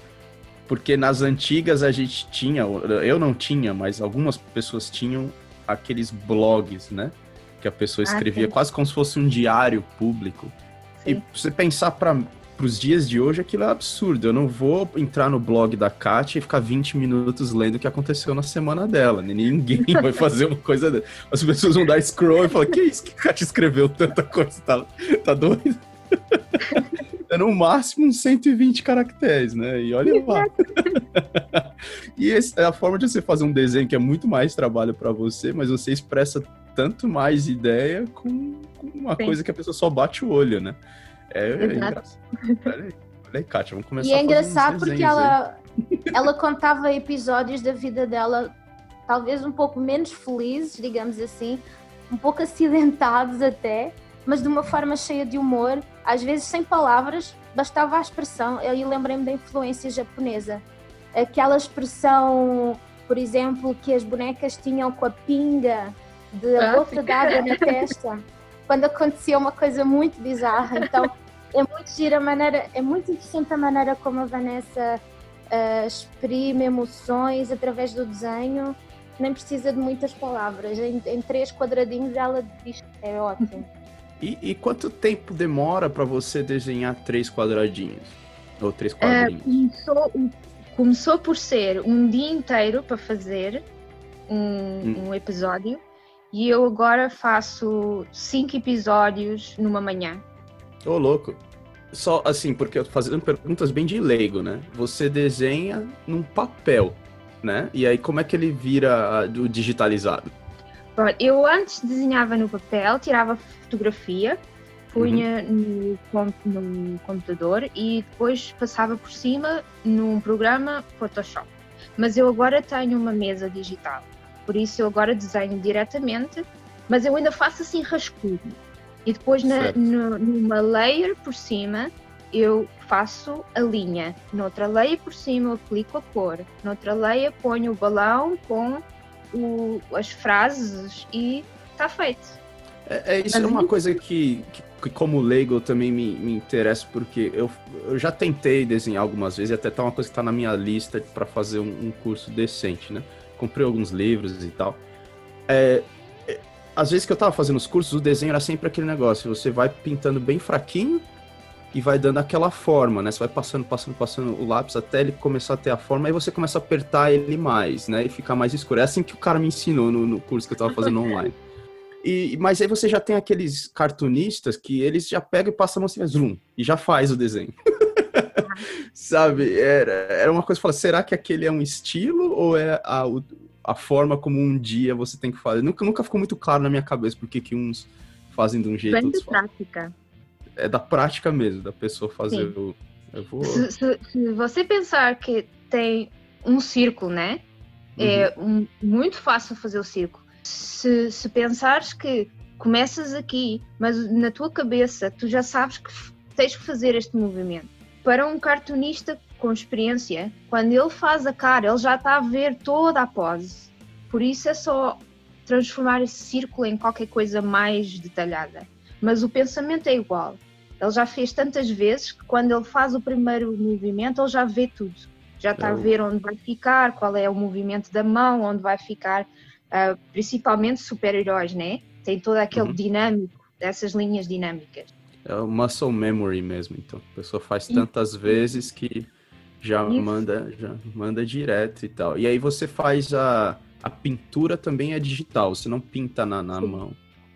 Porque nas antigas a gente tinha, eu não tinha, mas algumas pessoas tinham aqueles blogs, né? Que a pessoa ah, escrevia ah, quase como se fosse um diário público. Sim. E você pensar para os dias de hoje, aquilo é absurdo. Eu não vou entrar no blog da Kátia e ficar 20 minutos lendo o que aconteceu na semana dela. Ninguém vai fazer uma coisa dessa. As pessoas vão dar scroll e falar: Que isso que a Kátia escreveu tanta coisa? Tá, tá doido? é no máximo uns 120 caracteres, né? E olha lá. e essa é a forma de você fazer um desenho que é muito mais trabalho para você, mas você expressa tanto mais ideia com, com uma Sim. coisa que a pessoa só bate o olho, né? É, é engraçado. Olha aí, Kátia, vamos começar E é engraçado porque ela, ela contava episódios da vida dela, talvez um pouco menos felizes, digamos assim, um pouco acidentados até, mas de uma forma cheia de humor, às vezes sem palavras, bastava a expressão. Eu lembrei-me da influência japonesa. Aquela expressão, por exemplo, que as bonecas tinham com a pinga de a gota d'água na testa, quando acontecia uma coisa muito bizarra. Então, é muito gira a maneira, é muito interessante a maneira como a Vanessa uh, exprime emoções através do desenho. Nem precisa de muitas palavras. Em, em três quadradinhos ela diz é ótimo. E, e quanto tempo demora para você desenhar três quadradinhos? Ou três quadrinhos? É, começou, começou por ser um dia inteiro para fazer um, hum. um episódio e eu agora faço cinco episódios numa manhã. Ô, oh, louco. Só assim, porque eu tô fazendo perguntas bem de leigo, né? Você desenha num papel, né? E aí como é que ele vira do digitalizado? Eu antes desenhava no papel, tirava fotografia, punha uhum. no, no, computador e depois passava por cima num programa Photoshop. Mas eu agora tenho uma mesa digital, por isso eu agora desenho diretamente, mas eu ainda faço assim rascunho. E depois na, no, numa layer por cima eu faço a linha, noutra layer por cima eu aplico a cor, noutra layer ponho o balão com o, as frases e está feito. É, é isso é uma coisa que, que, que, como leigo também me, me interessa porque eu, eu já tentei desenhar algumas vezes e até tá uma coisa que está na minha lista para fazer um, um, curso decente, né? Comprei alguns livros e tal. É, é, às vezes que eu tava fazendo os cursos, o desenho era sempre aquele negócio, você vai pintando bem fraquinho e vai dando aquela forma, né? Você vai passando, passando, passando o lápis até ele começar a ter a forma, aí você começa a apertar ele mais, né? E ficar mais escuro. É assim que o cara me ensinou no, no curso que eu tava fazendo online. E, mas aí você já tem aqueles cartunistas que eles já pegam e passam assim, zoom, e já faz o desenho. Sabe? Era, era uma coisa, fala, será que aquele é um estilo ou é a, a forma como um dia você tem que fazer? Nunca, nunca ficou muito claro na minha cabeça porque que uns fazem de um jeito, outros prática é da prática mesmo, da pessoa fazer o. Eu vou... se, se, se, você pensar que tem um círculo, né? É uhum. um, muito fácil fazer o círculo. Se, se pensares que começas aqui, mas na tua cabeça tu já sabes que tens que fazer este movimento. Para um cartunista com experiência, quando ele faz a cara, ele já está a ver toda a pose. Por isso é só transformar esse círculo em qualquer coisa mais detalhada. Mas o pensamento é igual. Ele já fez tantas vezes que quando ele faz o primeiro movimento, ele já vê tudo. Já está a ver onde vai ficar, qual é o movimento da mão, onde vai ficar, uh, principalmente super-heróis, né? Tem todo aquele uhum. dinâmico, dessas linhas dinâmicas. É o muscle memory mesmo, então. A pessoa faz tantas Isso. vezes que já manda, já manda direto e tal. E aí você faz a, a pintura também é digital, você não pinta na, na mão.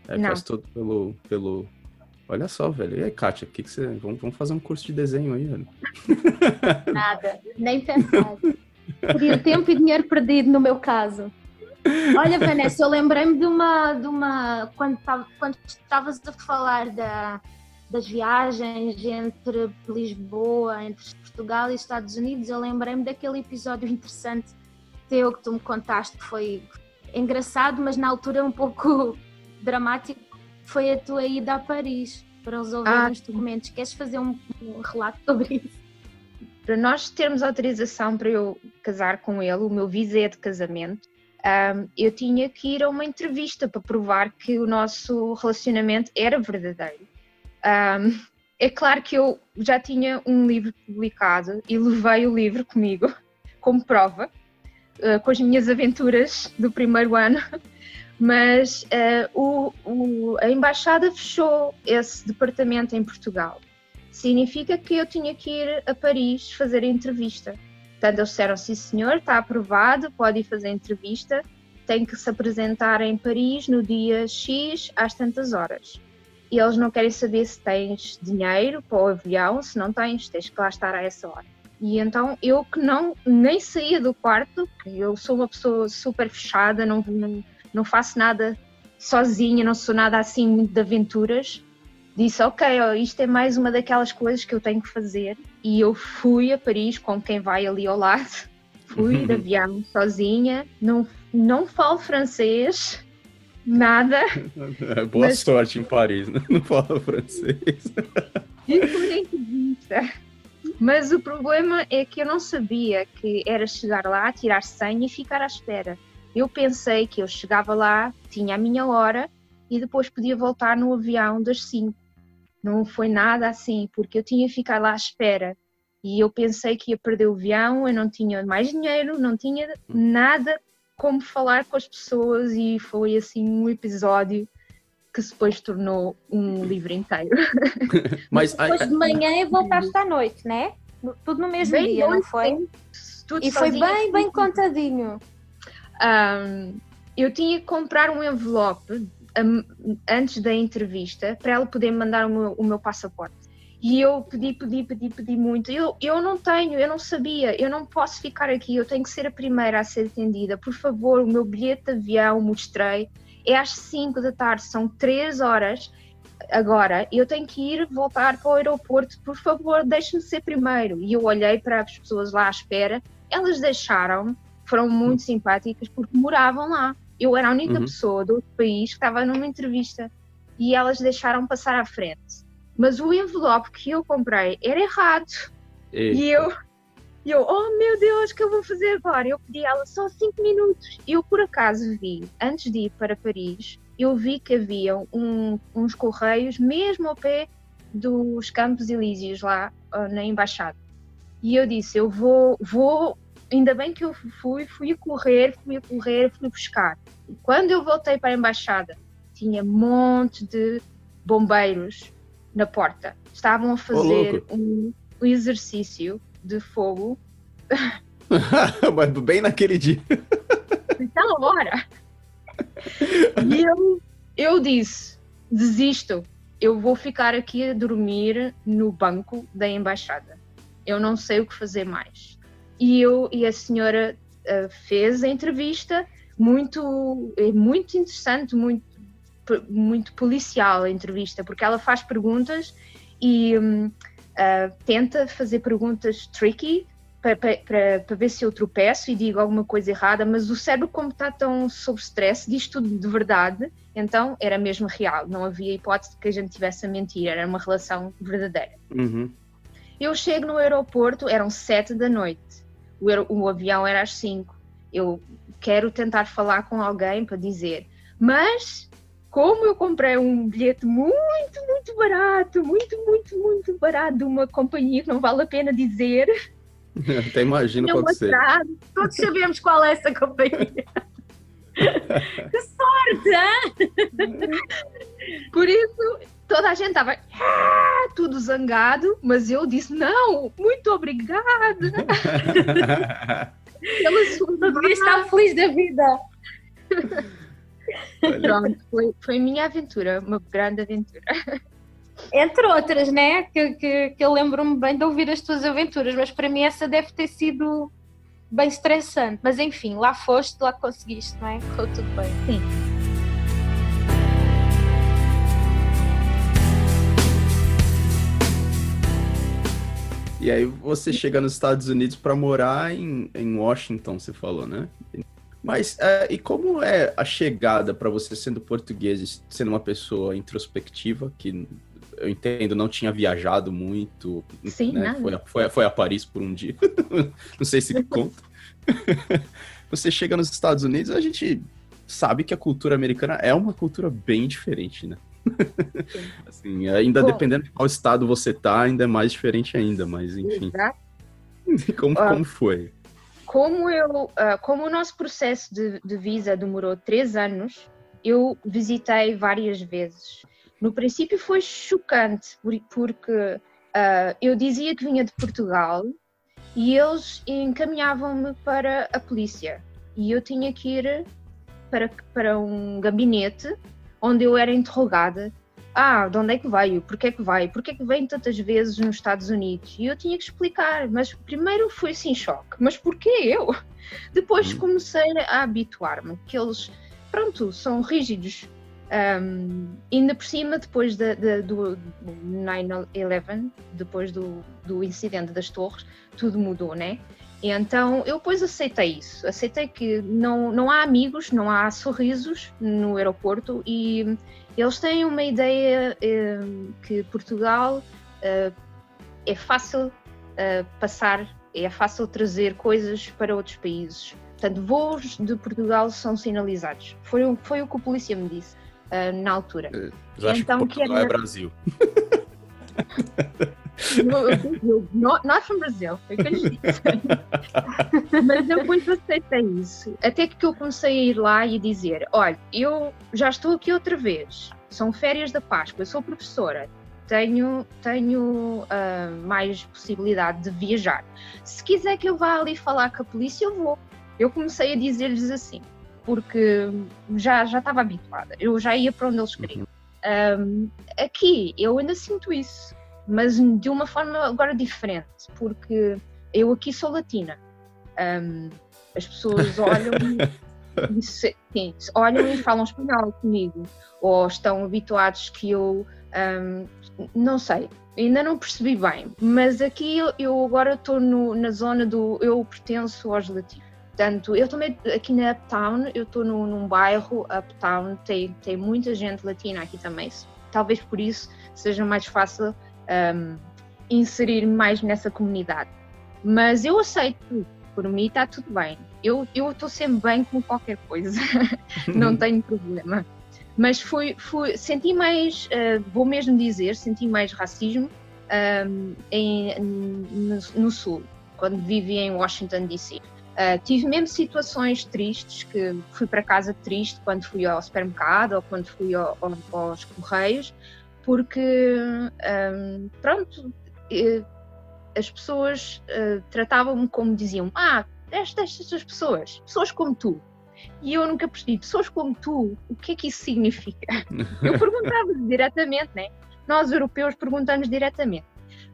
É, faz tudo pelo, pelo Olha só, velho. E aí, Kátia, que que você... vamos, fazer um curso de desenho aí, velho. Nada, nem pensar. Seria tempo e dinheiro perdido no meu caso. Olha, Vanessa, eu lembrei-me de uma, de uma quando, quando estavas a falar da, das viagens entre Lisboa, entre Portugal e Estados Unidos, eu lembrei-me daquele episódio interessante teu que tu me contaste, que foi engraçado, mas na altura um pouco dramático, foi a tua ida a Paris para resolver ah, os documentos. Queres fazer um, um, relato sobre isso? Para nós termos autorização para eu casar com ele, o meu visé de casamento, um, eu tinha que ir a uma entrevista para provar que o nosso relacionamento era verdadeiro. Um, é claro que eu já tinha um livro publicado e levei o livro comigo. como prova, uh, com as minhas aventuras do primeiro ano, mas uh, o, o, a embaixada fechou esse departamento em Portugal. Significa que eu tinha que ir a Paris fazer a entrevista. Portanto, eles disseram: sim, senhor, está aprovado, pode ir fazer a entrevista, tem que se apresentar em Paris no dia X às tantas horas. E eles não querem saber se tens dinheiro para o avião, se não tens, tens que lá estar a essa hora. E então eu que não nem saía do quarto, eu sou uma pessoa super fechada, não, não, não faço nada sozinha, não sou nada assim muito de aventuras. Disse, ok, ó, isto é mais uma daquelas coisas que eu tenho que fazer. E eu fui a Paris com quem vai ali ao lado. Fui de avião sozinha, não, não falo francês, nada. Boa mas... sorte em Paris, né? não falo francês. Entrevista. Mas o problema é que eu não sabia que era chegar lá, tirar senha e ficar à espera. Eu pensei que eu chegava lá, tinha a minha hora e depois podia voltar no avião das 5. Não foi nada assim, porque eu tinha que ficar lá à espera. E eu pensei que ia perder o avião, eu não tinha mais dinheiro, não tinha nada como falar com as pessoas e foi assim um episódio que depois tornou um livro inteiro. Mas depois de manhã e voltaste à noite, né? Tudo no mesmo bem dia, não foi? Tudo e foi bem, bem contadinho. Um, eu tinha que comprar um envelope antes da entrevista para ela poder mandar o meu, o meu passaporte. E eu pedi, pedi, pedi, pedi muito. Eu, eu não tenho, eu não sabia, eu não posso ficar aqui, eu tenho que ser a primeira a ser atendida. Por favor, o meu bilhete de avião mostrei é às 5 da tarde, são 3 horas. Agora, eu tenho que ir voltar para o aeroporto, por favor, deixe-me ser primeiro. E eu olhei para as pessoas lá à espera, elas deixaram, foram muito uhum. simpáticas porque moravam lá. Eu era a única uhum. pessoa do outro país que estava numa entrevista e elas deixaram passar à frente. Mas o envelope que eu comprei era errado. Eita. E eu, eu, oh meu Deus, o que eu vou fazer agora? Eu pedi a ela só 5 minutos. Eu, por acaso, vi, antes de ir para Paris, eu vi que havia um, uns correios mesmo ao pé dos Campos Elíseos, lá uh, na Embaixada. E eu disse, eu vou, vou, ainda bem que eu fui, fui a correr, fui a correr, fui buscar. E quando eu voltei para a Embaixada, tinha um monte de bombeiros na porta. Estavam a fazer oh, um, um exercício de fogo. Mas bem naquele dia. Naquela hora. E eu, eu disse: desisto, eu vou ficar aqui a dormir no banco da embaixada. Eu não sei o que fazer mais. E eu e a senhora uh, fez a entrevista muito, é muito interessante, muito, muito policial a entrevista, porque ela faz perguntas e um, uh, tenta fazer perguntas tricky para ver se eu tropeço e digo alguma coisa errada, mas o cérebro, como está tão sob stress, diz tudo de verdade, então era mesmo real, não havia hipótese de que a gente tivesse a mentir, era uma relação verdadeira. Uhum. Eu chego no aeroporto, eram sete da noite, o, o avião era às cinco. Eu quero tentar falar com alguém para dizer, mas como eu comprei um bilhete muito, muito barato, muito, muito, muito barato de uma companhia que não vale a pena dizer. Até imagino qual que seja. Todos sabemos qual é essa companhia. que sorte, hein? Por isso, toda a gente estava ah, tudo zangado, mas eu disse: não, muito obrigada. Pela sua devia estar feliz da vida. Pronto, foi, foi minha aventura, uma grande aventura. Entre outras, né? Que, que, que eu lembro-me bem de ouvir as tuas aventuras, mas para mim essa deve ter sido bem estressante. Mas enfim, lá foste, lá conseguiste, não é? Ficou tudo bem. Sim. E aí você chega nos Estados Unidos para morar em, em Washington, você falou, né? Mas é, e como é a chegada para você sendo português, sendo uma pessoa introspectiva, que eu entendo não tinha viajado muito, Sim, né? Foi, foi, foi, a Paris por um dia, não sei se conta. você chega nos Estados Unidos, a gente sabe que a cultura americana é uma cultura bem diferente, né? assim, ainda Bom, dependendo de qual estado você tá, ainda é mais diferente ainda, mas enfim. Exato. como, como foi? como, eu, uh, como o nosso processo de, de visa demorou três anos, eu visitei várias vezes. No princípio foi chocante, porque uh, eu dizia que vinha de Portugal e eles encaminhavam-me para a polícia. E eu tinha que ir para, para um gabinete onde eu era interrogada. Ah, de onde é que veio? Porquê é que vai? Porquê é que vem tantas vezes nos Estados Unidos? E eu tinha que explicar, mas primeiro foi assim choque. Mas porquê eu? Depois hum. comecei a habituar-me, que eles, pronto, são rígidos. Um, ainda por cima, depois de, de, do 9-11, depois do, do incidente das torres, tudo mudou, né? E então eu depois aceitei isso, aceitei que não, não há amigos, não há sorrisos no aeroporto e eles têm uma ideia eh, que Portugal eh, é fácil eh, passar, é fácil trazer coisas para outros países. Portanto, voos de Portugal são sinalizados. Foi, foi o que o polícia me disse uh, na altura. Eu acho então, que Portugal que era... é Brasil. not, not from Brazil, foi que eu disse. Mas eu depois aceitei isso. Até que eu comecei a ir lá e dizer: olha, eu já estou aqui outra vez, são férias da Páscoa, eu sou professora, tenho, tenho uh, mais possibilidade de viajar. Se quiser que eu vá ali falar com a polícia, eu vou. Eu comecei a dizer-lhes assim, porque já, já estava habituada, eu já ia para onde eles queriam. Um, aqui eu ainda sinto isso mas de uma forma agora diferente, porque eu aqui sou latina. Um, as pessoas olham e, sim, olham e falam espanhol comigo, ou estão habituados que eu um, não sei, ainda não percebi bem, mas aqui eu, eu agora estou na zona do eu pertenço aos latinos. Portanto, eu também aqui na Uptown, eu estou num bairro Uptown, tem, tem muita gente latina aqui também. Talvez por isso seja mais fácil um, inserir mais nessa comunidade. Mas eu aceito, por mim está tudo bem. Eu estou sempre bem com qualquer coisa, não tenho problema. Mas fui, fui, senti mais, uh, vou mesmo dizer, senti mais racismo um, em, no, no, Sul, quando vivi em Washington, D.C. Uh, tive mesmo situações tristes, que fui para casa triste quando fui ao supermercado ou quando fui ao, ao, aos correios, porque, um, pronto, as pessoas uh, tratavam-me como diziam: Ah, estas, estas pessoas, pessoas como tu. E eu nunca percebi, pessoas como tu, o que é que isso significa? Eu perguntava diretamente, né? Nós, europeus, perguntamos diretamente.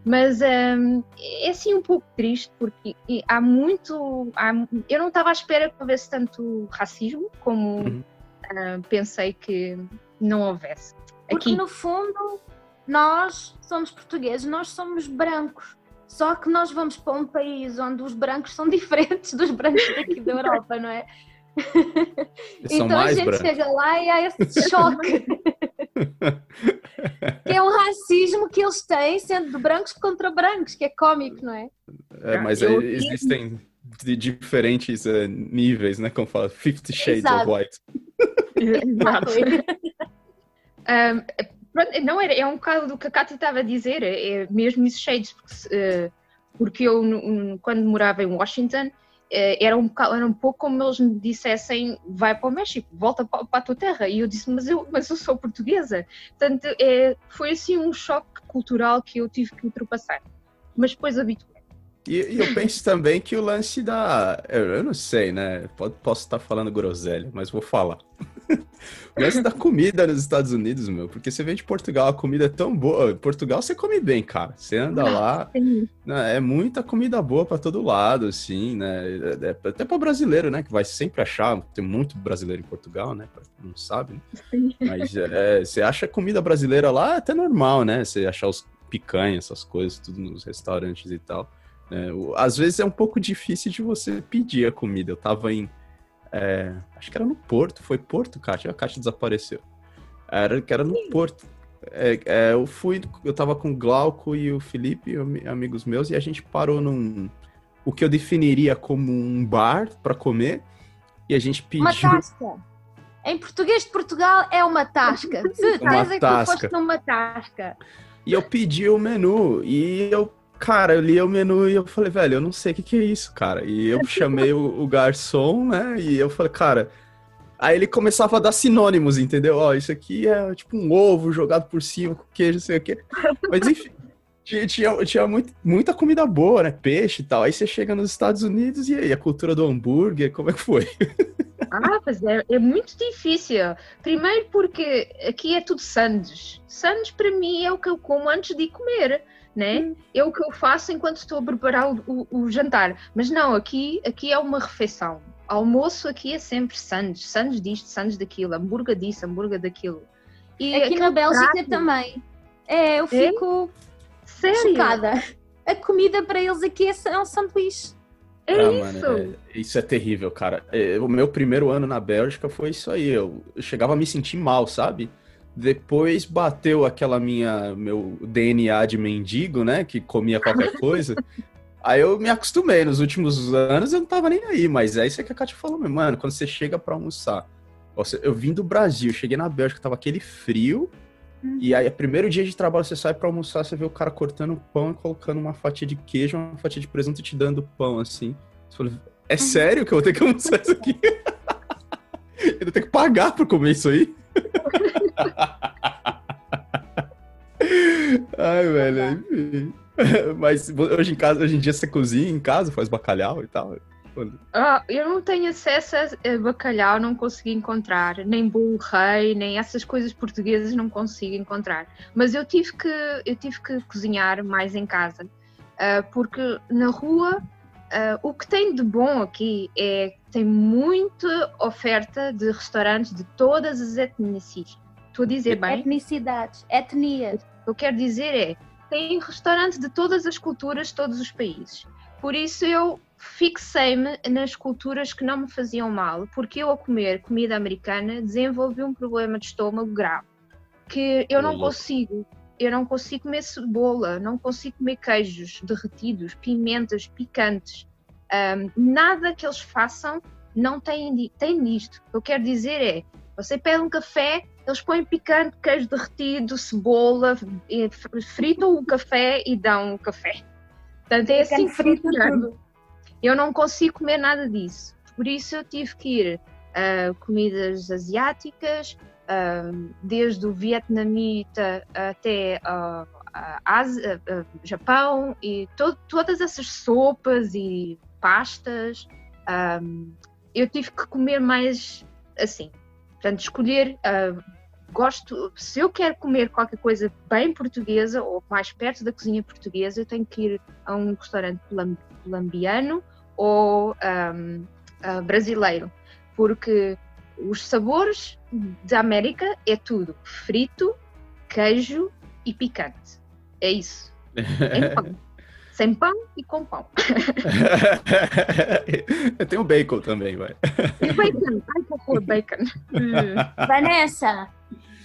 Mas um, é assim um pouco triste, porque há muito. Há, eu não estava à espera que houvesse tanto racismo como uhum. uh, pensei que não houvesse. Porque Aqui. no fundo nós somos portugueses, nós somos brancos. Só que nós vamos para um país onde os brancos são diferentes dos brancos daqui da Europa, não é? então a gente brancos. chega lá e há esse choque. que é um racismo que eles têm sendo de brancos contra brancos, que é cómico, não é? É, mas Eu... existem de diferentes uh, níveis, né? Como fala, 50 Shades Exato. of White. Exato. Um, não era, é um bocado do que a Cátia estava a dizer, é, é mesmo isso shades, porque, uh, porque eu, quando morava em Washington, uh, era, um bocado, era um pouco como eles me dissessem: vai para o México, volta para, para a tua terra. E eu disse: mas eu, mas eu sou portuguesa. Portanto, é, foi assim um choque cultural que eu tive que ultrapassar. Mas depois habituei. E, eu penso também que o lance da. Eu não sei, né? Posso estar falando groselha, mas vou falar. o lance da comida nos Estados Unidos, meu. Porque você vem de Portugal, a comida é tão boa. Portugal você come bem, cara. Você anda lá. Né, é muita comida boa para todo lado, assim, né? É, é, até para brasileiro, né? Que vai sempre achar. Tem muito brasileiro em Portugal, né? Pra quem não sabe. Né? Mas é, você acha comida brasileira lá é até normal, né? Você achar os picanhas, essas coisas, tudo nos restaurantes e tal. É, às vezes é um pouco difícil de você pedir a comida. Eu tava em. É, acho que era no Porto, foi Porto, Kátia. A Kátia desapareceu. Era, que era no. Porto. É, é, eu fui, eu tava com o Glauco e o Felipe, amigos meus, e a gente parou num. O que eu definiria como um bar para comer. E a gente pediu. Uma tasca. Em português de Portugal é uma tasca. Certeza que tu foste numa tasca. E eu pedi o menu e eu Cara, eu li o menu e eu falei, velho, eu não sei o que, que é isso, cara. E eu chamei o, o garçom, né? E eu falei, cara. Aí ele começava a dar sinônimos, entendeu? Ó, isso aqui é tipo um ovo jogado por cima com queijo, sei o quê. Mas enfim, tinha, tinha, tinha muito, muita comida boa, né? Peixe e tal. Aí você chega nos Estados Unidos e aí, a cultura do hambúrguer, como é que foi? Ah, mas é, é muito difícil. Primeiro porque aqui é tudo sandes. Sandes para mim é o que eu como antes de comer, né? Hum. É o que eu faço enquanto estou a preparar o, o, o, jantar. Mas não, aqui, aqui é uma refeição. Almoço aqui é sempre sandes. Sandes disto, sandes daquilo. Hambúrguer disso, hambúrguer daquilo. E aqui na Bélgica prato, também. É, eu é? fico é? chocada. A comida para eles aqui é um sanduíche. É ah, isso. Mano, é, isso é terrível, cara. É, o meu primeiro ano na Bélgica foi isso aí. Eu, eu, chegava a me sentir mal, sabe? Depois bateu aquela minha meu DNA de mendigo, né? Que comia qualquer coisa. aí eu me acostumei. Nos últimos anos eu não tava nem aí, mas é isso que a Kátia falou, mano. Quando você chega para almoçar, eu vim do Brasil, cheguei na Bélgica, tava aquele frio. E aí, primeiro dia de trabalho, você sai para almoçar, você vê o cara cortando pão e colocando uma fatia de queijo, uma fatia de presunto e te dando pão, assim. Você fala, é uhum. sério que eu vou ter que almoçar isso aqui? eu vou ter que pagar pra comer isso aí? Ai, velho, enfim. Mas hoje em casa, hoje em dia você cozinha em casa, faz bacalhau e tal. Ah, eu não tenho acesso a bacalhau, não consegui encontrar, nem bolo rei, nem essas coisas portuguesas não consigo encontrar. Mas eu tive que, eu tive que cozinhar mais em casa, uh, porque na rua uh, o que tem de bom aqui é tem muita oferta de restaurantes de todas as etnicidades. Estou a dizer bem? Etnicidades, etnias. O que eu quero dizer é, tem restaurantes de todas as culturas, de todos os países. Por isso eu fixei-me nas culturas que não me faziam mal, porque eu a comer comida americana desenvolvi um problema de estômago grave, que eu não consigo, eu não consigo comer cebola, não consigo comer queijos derretidos, pimentas picantes, um, nada que eles façam não tem, tem nisto. O que eu quero dizer é, você pede um café, eles põem picante, queijo derretido, cebola, fritam o café e dão o café. Portanto, é assim que funciona. Eu não consigo comer nada disso. Por isso eu tive que ir a uh, comidas asiáticas, uh, desde o vietnamita até uh, Ásia, Japão, e to todas essas sopas e pastas. Um, eu tive que comer mais assim. Portanto, escolher. Uh, gosto, se eu quero comer qualquer coisa bem portuguesa ou mais perto da cozinha portuguesa, eu tenho que ir a um restaurante colombiano ou um, uh, brasileiro, porque os sabores da América é tudo frito, queijo e picante. É isso. É pão. Sem pão e com pão. Eu tenho bacon também, vai. E bacon. Ai, que horror, bacon. Vanessa,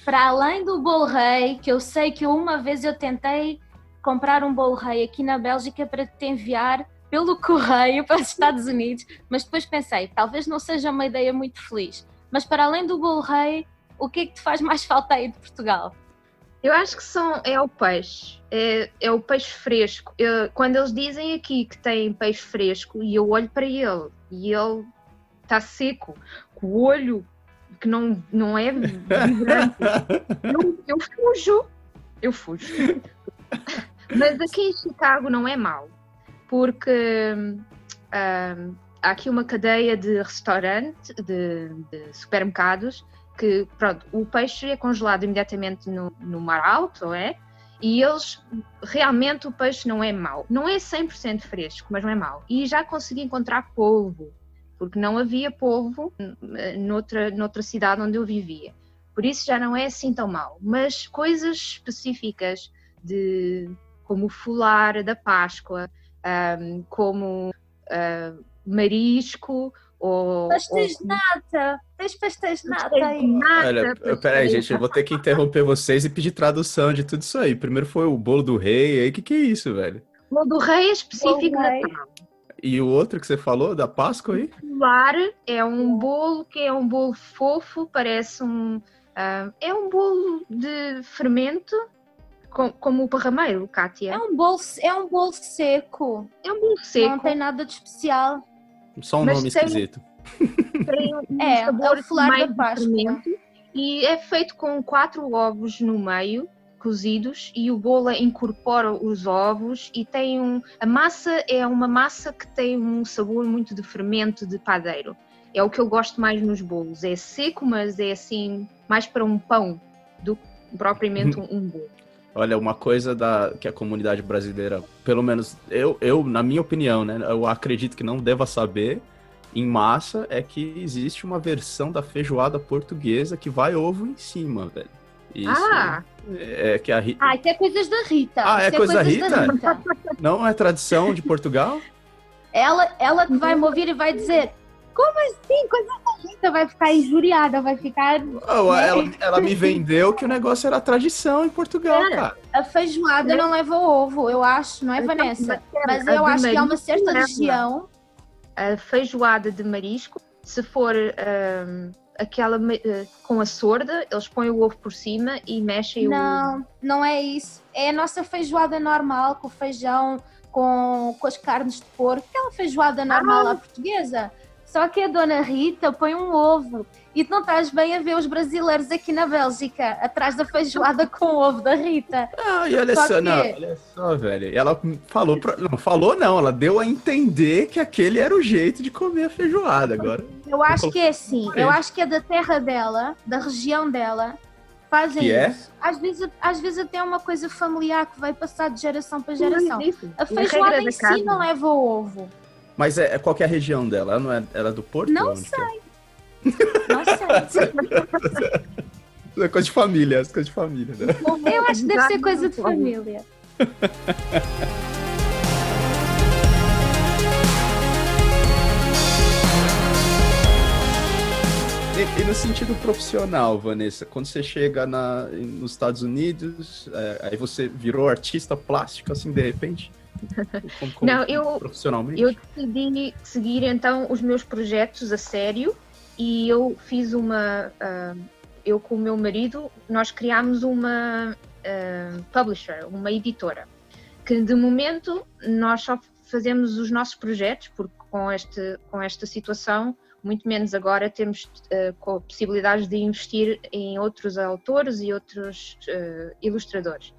para além do bolo rei, que eu sei que uma vez eu tentei comprar um bolo rei aqui na Bélgica para te enviar pelo correio para os Estados Unidos, mas depois pensei, talvez não seja uma ideia muito feliz. Mas para além do bolo rei, o que é que te faz mais falta aí de Portugal? Eu acho que são, é o peixe, é, é o peixe fresco. Eu, quando eles dizem aqui que tem peixe fresco e eu olho para ele e ele está seco, com o olho que não, não é vibrante, eu, eu fujo, eu fujo. Mas aqui em Chicago não é mau porque há aqui uma cadeia de restaurante, de, de, supermercados, que pronto, o peixe é congelado imediatamente no, no mar alto, é? E eles, realmente o peixe não é mau. Não é 100% fresco, mas não é mau. E já consegui encontrar polvo, porque não havia polvo noutra, noutra cidade onde eu vivia. Por isso já não é assim tão mau. Mas coisas específicas de como o fular da Páscoa, um, como uh, marisco ou. Pastéis de nata! Tens pastéis de nata aí. Olha, peraí, gente, eu vou ter que interromper vocês e pedir tradução de tudo isso aí. Primeiro foi o bolo do rei, aí o que, que é isso, velho? O bolo do rei é específico Natal. E o outro que você falou, da Páscoa aí? O lar é um bolo que é um bolo fofo, parece um. Uh, é um bolo de fermento Com- como o parrameiro, Kátia. É um bolo, é um bolo seco. É um bolo seco, Não tem nada de especial. Só um Mas nome tem- esquisito. tem um É, é sabor o fular mais da Páscoa. e é feito com quatro ovos no meio cozidos e o bolo incorpora os ovos e tem um a massa é uma massa que tem um sabor muito de fermento de padeiro é o que eu gosto mais nos bolos é seco mas é assim mais para um pão do que propriamente um bolo Olha, uma coisa da, que a comunidade brasileira, pelo menos eu, eu, na minha opinião, né, eu acredito que não deva saber, em massa, é que existe uma versão da feijoada portuguesa que vai ovo em cima, velho. Isso ah é que a Rita. Ah, isso é coisas da Rita. Ah, é Isso coisa da coisas Rita? Não é tradição de Portugal? Ela, ela vai me ouvir e vai dizer: Como assim? Coisa Rita vai ficar injuriada, vai ficar. Oh, ela, ela me vendeu que o negócio era tradição em Portugal, É. cara. A feijoada não leva ovo, eu acho, não é, Vanessa? Mas eu acho que há uma certa região. a feijoada de marisco. Se for ahm, aquela eh, com a sorda, eles põem o ovo por cima e mexem o. Não, não é isso. É a nossa feijoada normal, com o feijão, com, com as carnes de porco, aquela feijoada normal à portuguesa. Só que a dona Rita põe um ovo. E tu não estás bem a ver os brasileiros aqui na Bélgica, atrás da feijoada com o ovo da Rita. Ah, e olha Só só, que- não, olha só, velho. Ela falou pra, Não, falou não, ela deu a entender que aquele era o jeito de comer a feijoada agora. Eu acho que é assim. Eu acho que é da terra dela, da região dela, fazem Que é? isso. Às vezes, às vezes até é uma coisa familiar que vai passar de geração para geração. A feijoada em si não leva ovo. Mas é, é qual que é a região dela? Ela não é, ela é do Porto? Não é? Não sei. É coisa de família, é coisa de família, né? Eu acho que deve ser coisa de família. E, e no sentido profissional, Vanessa, quando você chega na, nos Estados Unidos, é, aí você virou artista plástico, assim, de repente? Como- como- Não, eu- Profissionalmente? Eu decidi seguir então os meus projetos a sério e eu fiz uma. ah, eu com o meu marido, nós criámos uma ah, publisher, uma editora, que de momento nós só fazemos os nossos projetos, porque com, este, com esta situação, muito menos agora, temos ah, com possibilidades de investir em outros autores e outros ah, ilustradores.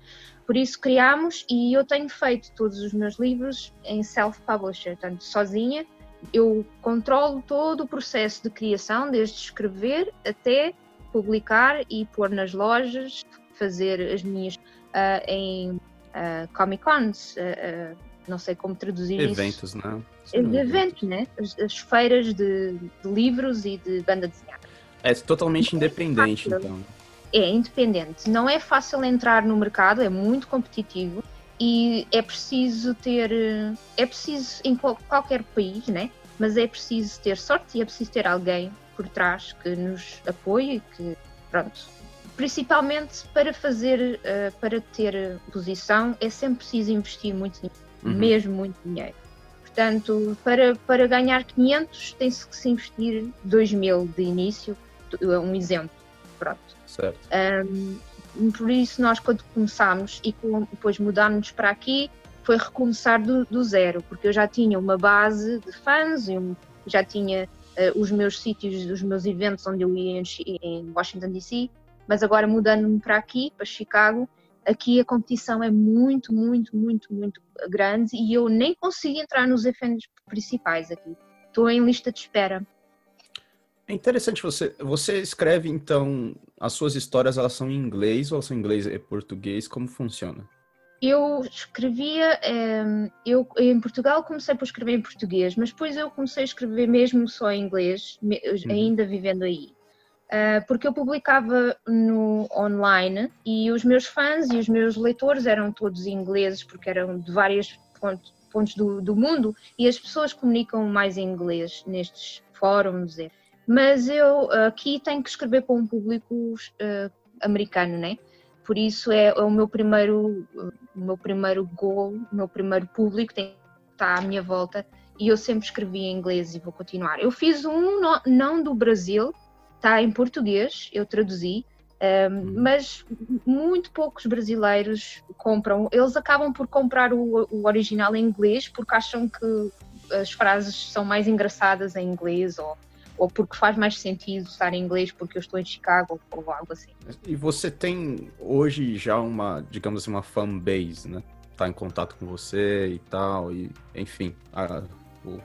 Por isso criámos e eu tenho feito todos os meus livros em self-publisher, portanto, sozinha. Eu controlo todo o processo de criação, desde escrever até publicar e pôr nas lojas, fazer as minhas ah, em ah, Comic Cons, ah, ah, não sei como traduzir isso. Eventos, né? É De eventos, né? As, as feiras de, de livros e de banda desenhada. É totalmente independente, então. É independente. Não é fácil entrar no mercado, é muito competitivo e é preciso ter. eh, É preciso em qual- qualquer país, né? Mas é preciso ter sorte e é preciso ter alguém por trás que nos apoie, que pronto. Principalmente para fazer, eh, para ter posição, é sempre preciso investir muito dinheiro, Uhum. mesmo muito dinheiro. Portanto, para, para ganhar 500 tem-se que se investir 2 mil de início, é um exemplo. Pronto. Certo. Um, por isso, nós, quando começámos e com- depois mudámos para aqui, foi recomeçar do, do zero, porque eu já tinha uma base de fãs, e um- já tinha eh, os meus sítios, os meus eventos onde eu ia em, em Washington DC, mas agora mudando-me para aqui, para Chicago, aqui a competição é muito, muito, muito, muito grande e eu nem consigo entrar nos eventos principais aqui. Estou em lista de espera. É interessante você. Você escreve, então, as suas histórias, elas são em inglês ou são em inglês e português? Como funciona? Eu escrevia, em, eu em Portugal comecei por escrever em português, mas depois eu comecei a escrever mesmo só em inglês, me- ainda vivendo aí. Ah, porque eu publicava no online e os meus fãs e os meus leitores eram todos ingleses, porque eram de vários pontos, pontos do, do mundo e as pessoas comunicam mais em inglês nestes fóruns. Mas eu aqui tenho que escrever para um público ah, americano, né? Por isso é, é o meu primeiro, o meu primeiro goal, o meu primeiro público tem que estar à minha volta e eu sempre escrevi em inglês e vou continuar. Eu fiz um no- não do Brasil, está em português, eu traduzi, Um, mas muito poucos brasileiros compram. Eles acabam por comprar o, o, original em inglês porque acham que as frases são mais engraçadas em inglês ou, ou porque faz mais sentido estar em inglês porque eu estou em Chicago ou algo assim. E você tem hoje já uma, digamos assim, uma fanbase, né? Tá em contato com você e tal, e enfim, a,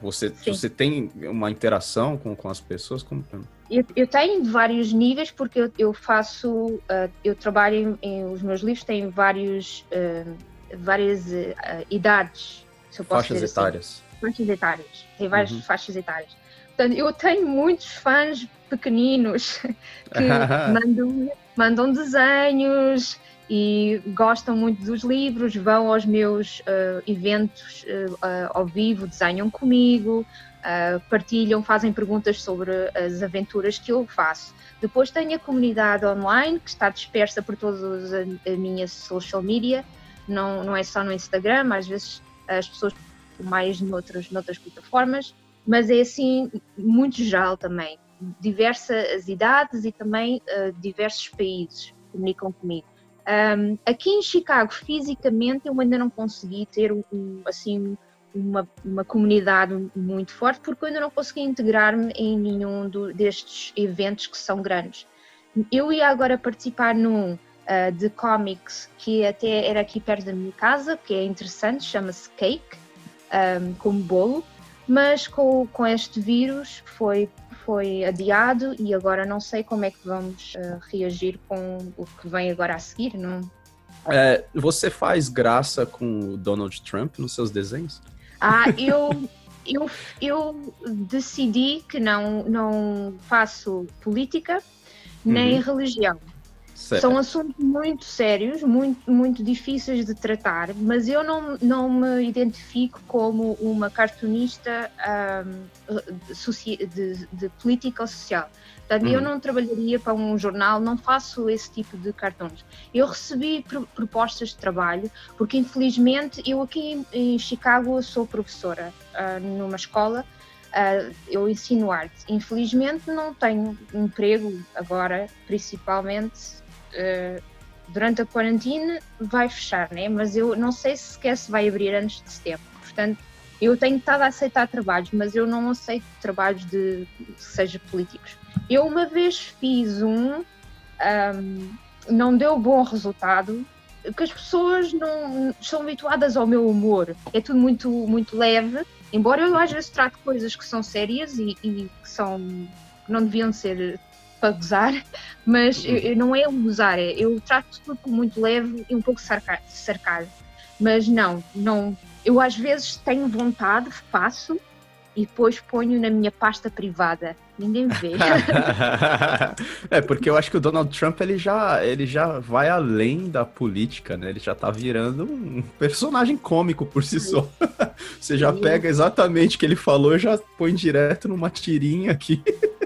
você, você tem uma interação com, com as pessoas? Como... Eu, eu tenho vários níveis porque eu, eu faço, uh, eu trabalho em, em, os meus livros têm vários, uh, várias uh, idades. faixas assim. etárias. Faixas etárias. Tem várias uhum. faixas etárias. Portanto, eu tenho muitos fãs pequeninos que mandam, mandam desenhos, e gostam muito dos livros, vão aos meus uh, eventos uh, uh, ao vivo, desenham comigo, partilham, fazem perguntas sobre as aventuras que eu faço. Depois tenho a comunidade online que está dispersa por todas as minhas social media, não, não é só no Instagram, às vezes as pessoas mais noutras, noutras plataformas, mas é assim muito geral também. Diversas idades e também diversos países comunicam comigo. Um, aqui em Chicago, fisicamente, eu ainda não consegui ter um, assim uma, uma, comunidade muito forte, porque eu ainda não consegui integrar-me em nenhum do, destes eventos que são grandes. Eu ia agora participar num uh, de comics que até era aqui perto da minha casa, que é interessante, chama-se Cake, um, como bolo, mas com, com este vírus foi foi adiado e agora não sei como é que vamos uh, reagir com o que vem agora a seguir, não? É, você faz graça com o Donald Trump nos seus desenhos? Ah, eu, eu, eu decidi que não, não faço política nem uhum. religião. Certo. São assuntos muito sérios, muito, muito difíceis de tratar, mas eu não, não me identifico como uma cartunista um, de, de, política social. Portanto, eu hum. não trabalharia para um jornal, não faço esse tipo de cartões. Eu recebi pr propostas de trabalho, porque infelizmente eu aqui em, em Chicago sou professora uh, numa escola Uh, eu ensino arte. Infelizmente não tenho emprego agora, principalmente uh, durante a quarentena vai fechar, né? mas eu não sei se sequer se vai abrir antes de setembro. Portanto, eu tenho estado a aceitar trabalhos, mas eu não aceito trabalhos de seja políticos. Eu uma vez fiz um, um não deu bom resultado, que as pessoas não estão habituadas ao meu humor. É tudo muito, muito leve, embora eu às vezes trate coisas que são sérias e, e que são que não deviam ser para gozar, mas eu, eu não é gozar, é, eu trato tudo muito leve e um pouco sarcasmo. Mas não, não, eu às vezes tenho vontade, faço e depois ponho na minha pasta privada. Ninguém vê. é, porque eu acho que o Donald Trump ele já, ele já vai além da política, né? Ele já tá virando um personagem cômico por si só. Você já pega exatamente o que ele falou e já põe direto numa tirinha aqui.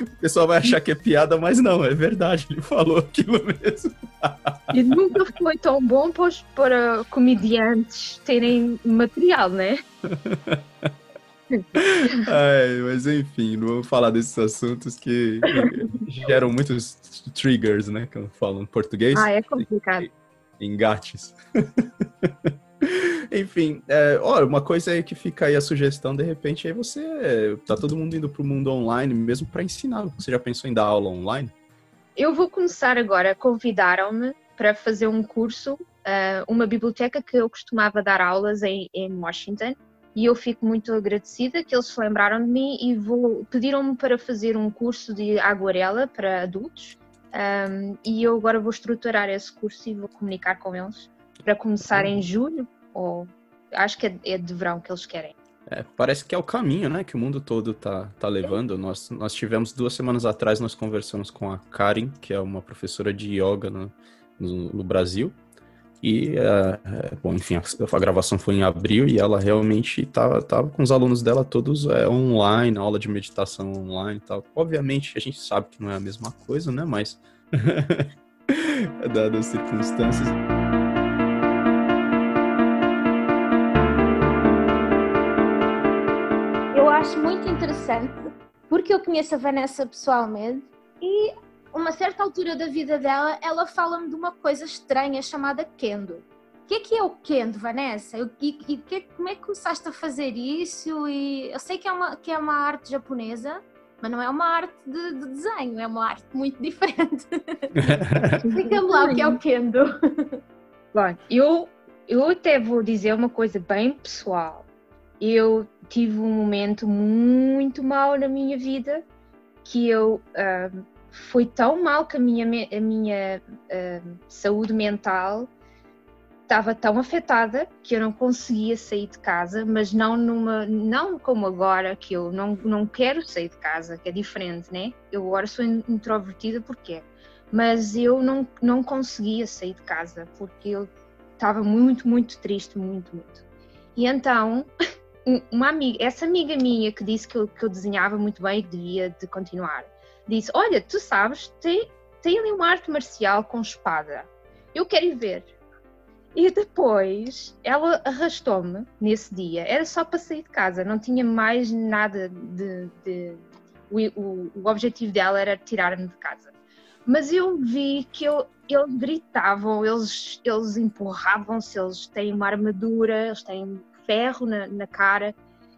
O pessoal vai achar que é piada, mas não, é verdade, ele falou aquilo mesmo. E nunca foi tão bom para, para comediantes terem material, né? Ai, mas enfim, não vou falar desses assuntos que geram muitos triggers, né? Que eu falo em português. Ah, é complicado. Engates. Enfim, é, olha, uma coisa aí que fica aí a sugestão, de repente, aí você tá todo mundo indo pro mundo online mesmo para ensinar. Você já pensou em dar aula online? Eu vou começar agora, convidaram-me para fazer um curso, uh, uma biblioteca que eu costumava dar aulas em, em Washington, e eu fico muito agradecida que eles se lembraram de mim e pediram-me para fazer um curso de aguarela para adultos um, e eu agora vou estruturar esse curso e vou comunicar com eles para começar em julho ou acho que é, é de verão que eles querem. É, parece que é o caminho, né, que o mundo todo tá, tá levando. Nós, nós tivemos duas semanas atrás, nós conversamos com a Karen, que é uma professora de yoga no, no, no Brasil, e, uh, bom, enfim, a, a, gravação foi em abril e ela realmente estava tava com os alunos dela todos é, online, aula de meditação online e tal. Obviamente, a gente sabe que não é a mesma coisa, né? Mas, dadas as circunstâncias. Eu acho muito interessante, porque eu conheço a Vanessa pessoalmente e uma certa altura da vida dela, ela fala-me de uma coisa estranha chamada kendo. O que é que é o kendo, Vanessa? E, e que, como é que começaste a fazer isso? E eu sei que é uma, que é uma arte japonesa, mas não é uma arte de, de desenho, é uma arte muito diferente. Explica-me lá o que é o kendo. Bom, eu, eu até vou dizer uma coisa bem pessoal. Eu tive um momento muito mau na minha vida que eu uh, foi tão mal que a minha, a minha uh, saúde mental estava tão afetada que eu não conseguia sair de casa, mas não numa, não como agora que eu não, não quero sair de casa, que é diferente, né? Eu agora sou introvertida porque mas eu não, não conseguia sair de casa porque eu estava muito, muito triste, muito, muito. E então, uma amiga, essa amiga minha que disse que eu, que eu desenhava muito bem e que devia de continuar, disse: Olha, tu sabes, tem, tem ali uma arte marcial com espada. Eu quero ir ver. E depois ela arrastou-me nesse dia. Era só para sair de casa, não tinha mais nada de. de o, o, o, objetivo dela era tirar-me de casa. Mas eu vi que eu, eles gritavam, eles, eles empurravam-se, eles têm uma armadura, eles têm ferro na, na cara,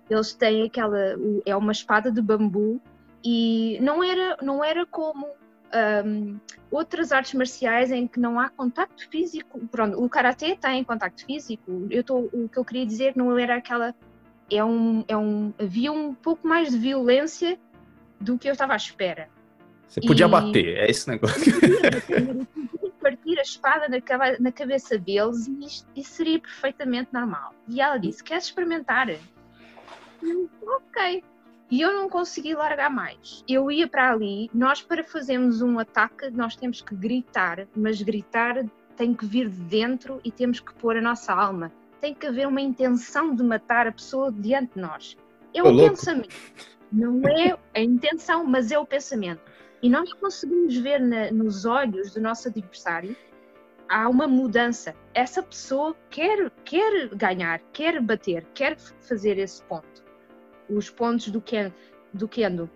eles têm aquela. é uma espada de bambu e não era, não era como um, outras artes marciais em que não há contacto físico. Pronto, o karatê tem contacto físico. Eu tô, o que eu queria dizer não era aquela. É um, é um, havia um pouco mais de violência do que eu estava à espera. Você podia e... bater, é esse negócio. partir a espada na, cabeça deles e isso seria perfeitamente normal. E ela disse: Queres experimentar? Eu, ok. E eu não consegui largar mais. Eu ia para ali, nós para fazermos um ataque, nós temos que gritar, mas gritar tem que vir de dentro e temos que pôr a nossa alma. Tem que haver uma intenção de matar a pessoa diante de nós. É o pensamento. Não é a intenção, mas é o pensamento. E nós conseguimos ver na, nos olhos do nosso adversário há uma mudança. Essa pessoa quer, quer ganhar, quer bater, quer fazer esse ponto os pontos do, ken, do kendo.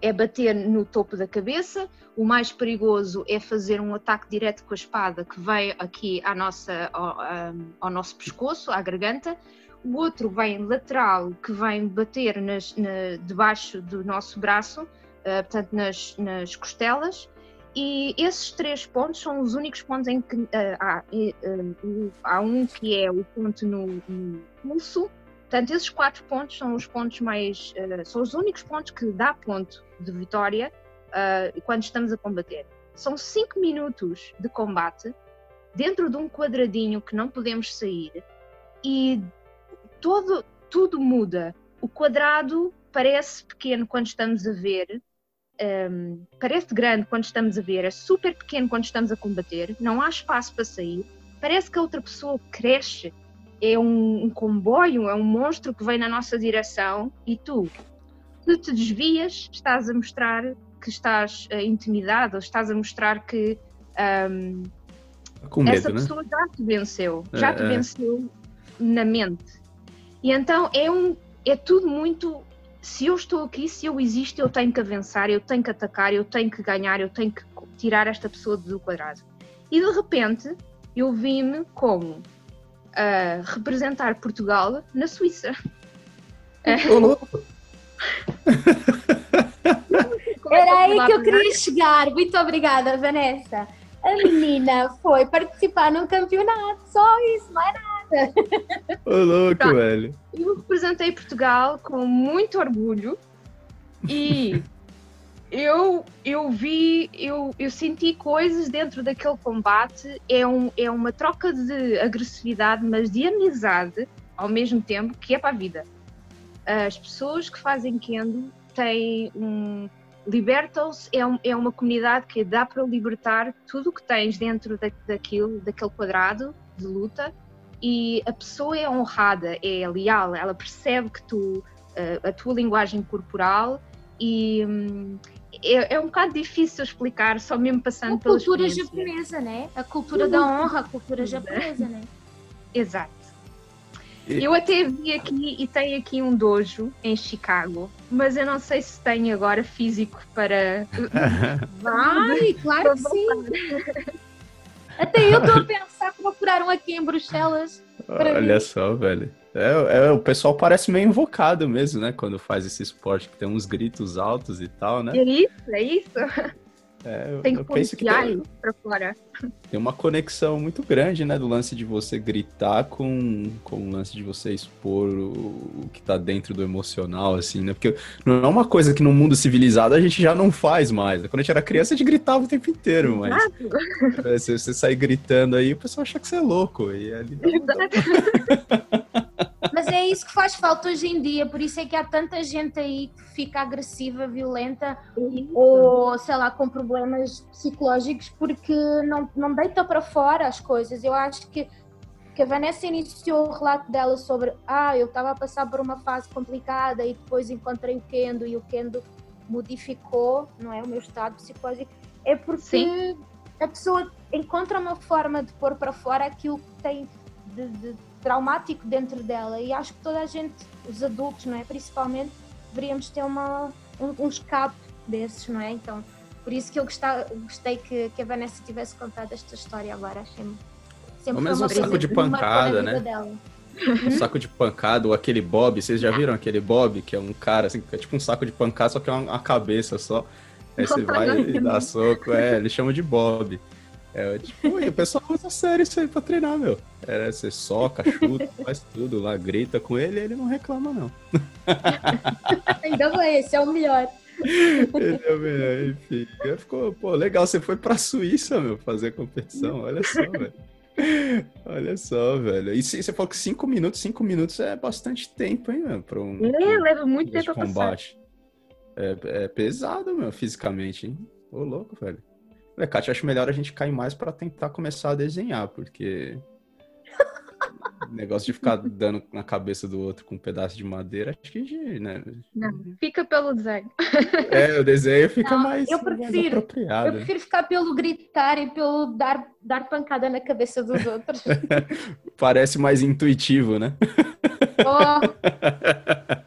É bater no topo da cabeça, o mais perigoso é fazer um ataque direto com a espada que vai aqui à nossa, ao, ao nosso pescoço, à garganta, o outro vem lateral, que vem bater nas, na, debaixo do nosso braço, uh, portanto nas, nas costelas, e esses três pontos são os únicos pontos em que uh, há, uh, há um que é o ponto no, no pulso, Portanto, esses quatro pontos são os pontos mais. Uh, são os únicos pontos que dá ponto de vitória uh, quando estamos a combater. São cinco minutos de combate dentro de um quadradinho que não podemos sair e todo, tudo muda. O quadrado parece pequeno quando estamos a ver, um, ehm, parece grande quando estamos a ver, é super pequeno quando estamos a combater, não há espaço para sair. Parece que a outra pessoa cresce é um, um, comboio, é um monstro que vem na nossa direção e tu, se te desvias, estás a mostrar que estás uh, intimidado, estás a mostrar que um, medo, essa né? pessoa já te venceu, já é, te é. venceu na mente. E então é, um, é tudo muito. Se eu estou aqui, se eu existo, eu tenho que avançar, eu tenho que atacar, eu tenho que ganhar, eu tenho que tirar esta pessoa do quadrado. E de repente eu vi-me como a representar Portugal na Suíça. Era aí que eu queria chegar. Muito obrigada, Vanessa. A menina foi participar num campeonato, só isso, não é nada. Ô, louco, Pronto. velho. Eu representei Portugal com muito orgulho e eu, eu vi, eu, eu senti coisas dentro daquele combate. É, um, é uma troca de agressividade, mas de amizade ao mesmo tempo, que é para a vida. As pessoas que fazem Kendo têm um. Libertam-se, é, um, é uma comunidade que dá para libertar tudo o que tens dentro da, daquilo, daquele quadrado de luta e a pessoa é honrada, é leal, ela percebe que tu, a, a tua linguagem corporal e, hum, é, é um bocado difícil explicar, só mesmo passando pela cultura japonesa, né? A cultura da honra, a cultura japonesa, né? Exato. Eu até vi aqui e tenho aqui um dojo em Chicago, mas eu não sei se tem agora físico para. Vai, claro que sim. Até eu estou a pensar procurar um aqui em Bruxelas. Olha mim. só, velho. É, é, o pessoal parece meio invocado mesmo, né? Quando faz esse esporte, que tem uns gritos altos e tal, né? É isso, é isso. É, tem que tem, pra fora. Tem uma conexão muito grande, né? Do lance de você gritar com, com o lance de você expor o, o que tá dentro do emocional, assim, né? Porque não é uma coisa que no mundo civilizado a gente já não faz mais. Quando a gente era criança, a gente gritava o tempo inteiro, mas é, se você sair gritando aí, o pessoal acha que você é louco. E ali... Mas é isso que faz falta hoje em dia, por isso é que há tanta gente aí que fica agressiva, violenta ou, sei lá, com problemas psicológicos porque não, não deita para fora as coisas. Eu acho que, que a Vanessa iniciou o relato dela sobre ah, eu estava a passar por uma fase complicada e depois encontrei o Kendo e o Kendo modificou, não é, o meu estado psicológico. É porque Sim. a pessoa encontra uma forma de pôr para fora aquilo que tem de, de traumático dentro dela e acho que toda a gente, os adultos, não é? Principalmente, deveríamos ter uma, um, um escape desses, não é? Então, por isso que eu gostava, gostei que, que a Vanessa tivesse contado esta história agora, achei-me sempre Ou mesmo um saco de pancada, né? Dela. Um saco de pancada, ou aquele Bob, vocês já viram aquele Bob, que é um cara assim, que é tipo um saco de pancada, só que é uma, uma cabeça só. Aí você vai e dá soco, é, eles chamam de Bob. É, tipo, o pessoal usa sério isso aí pra treinar, meu. É, você soca, chuta, faz tudo lá, grita com ele e ele não reclama, não. Ainda bem, esse é o melhor. Ele é o melhor, enfim. Ficou, pô, legal, você foi pra Suíça, meu, fazer competição, olha só, velho. Olha só, velho. E você falou que cinco minutos, cinco minutos é bastante tempo, hein, meu, pra um. É, leva muito tempo pra combate. É, é pesado, meu, fisicamente, hein? Ô, louco, velho. Falei, Kátia, acho melhor a gente cair mais para tentar começar a desenhar, porque. negócio de ficar dando na cabeça do outro com um pedaço de madeira, acho que, né? Não, fica pelo desenho. É, o desenho fica Não, mais, eu prefiro, mais apropriado. Eu prefiro ficar pelo gritar e pelo dar, dar pancada na cabeça dos outros. Parece mais intuitivo, né? Oh.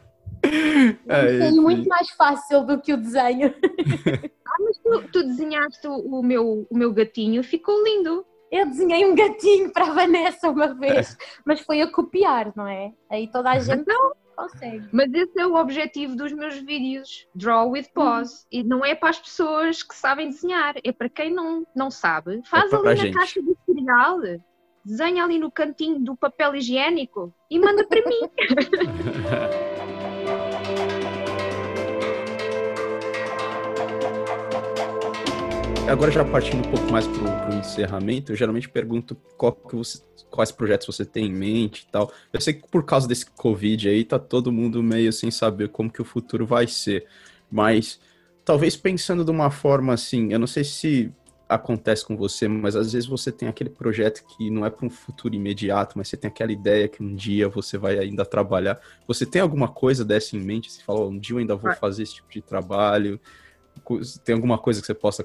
É, muito mais fácil do que o desenho. Mas tu, tu desenhaste o meu, o meu gatinho, ficou lindo. Eu desenhei um gatinho para a Vanessa uma vez, mas foi a copiar, não é? Aí toda a gente não consegue. Mas esse é o objetivo dos meus vídeos, Draw with Pause. Uhum. E não é para as pessoas que sabem desenhar, é para quem não, não sabe. Faz é ali na gente. caixa de cereal, desenha ali no cantinho do papel higiênico e manda para mim. agora já partindo um pouco mais para o encerramento, eu geralmente pergunto você, quais projetos você tem em mente e tal. Eu sei que por causa desse Covid aí, tá todo mundo meio sem saber como que o futuro vai ser. Mas talvez pensando de uma forma assim, eu não sei se acontece com você, mas às vezes você tem aquele projeto que não é para um futuro imediato, mas você tem aquela ideia que um dia você vai ainda trabalhar. Você tem alguma coisa dessa em mente? Você fala, oh, um dia eu ainda vou fazer esse tipo de trabalho? Tem alguma coisa que você possa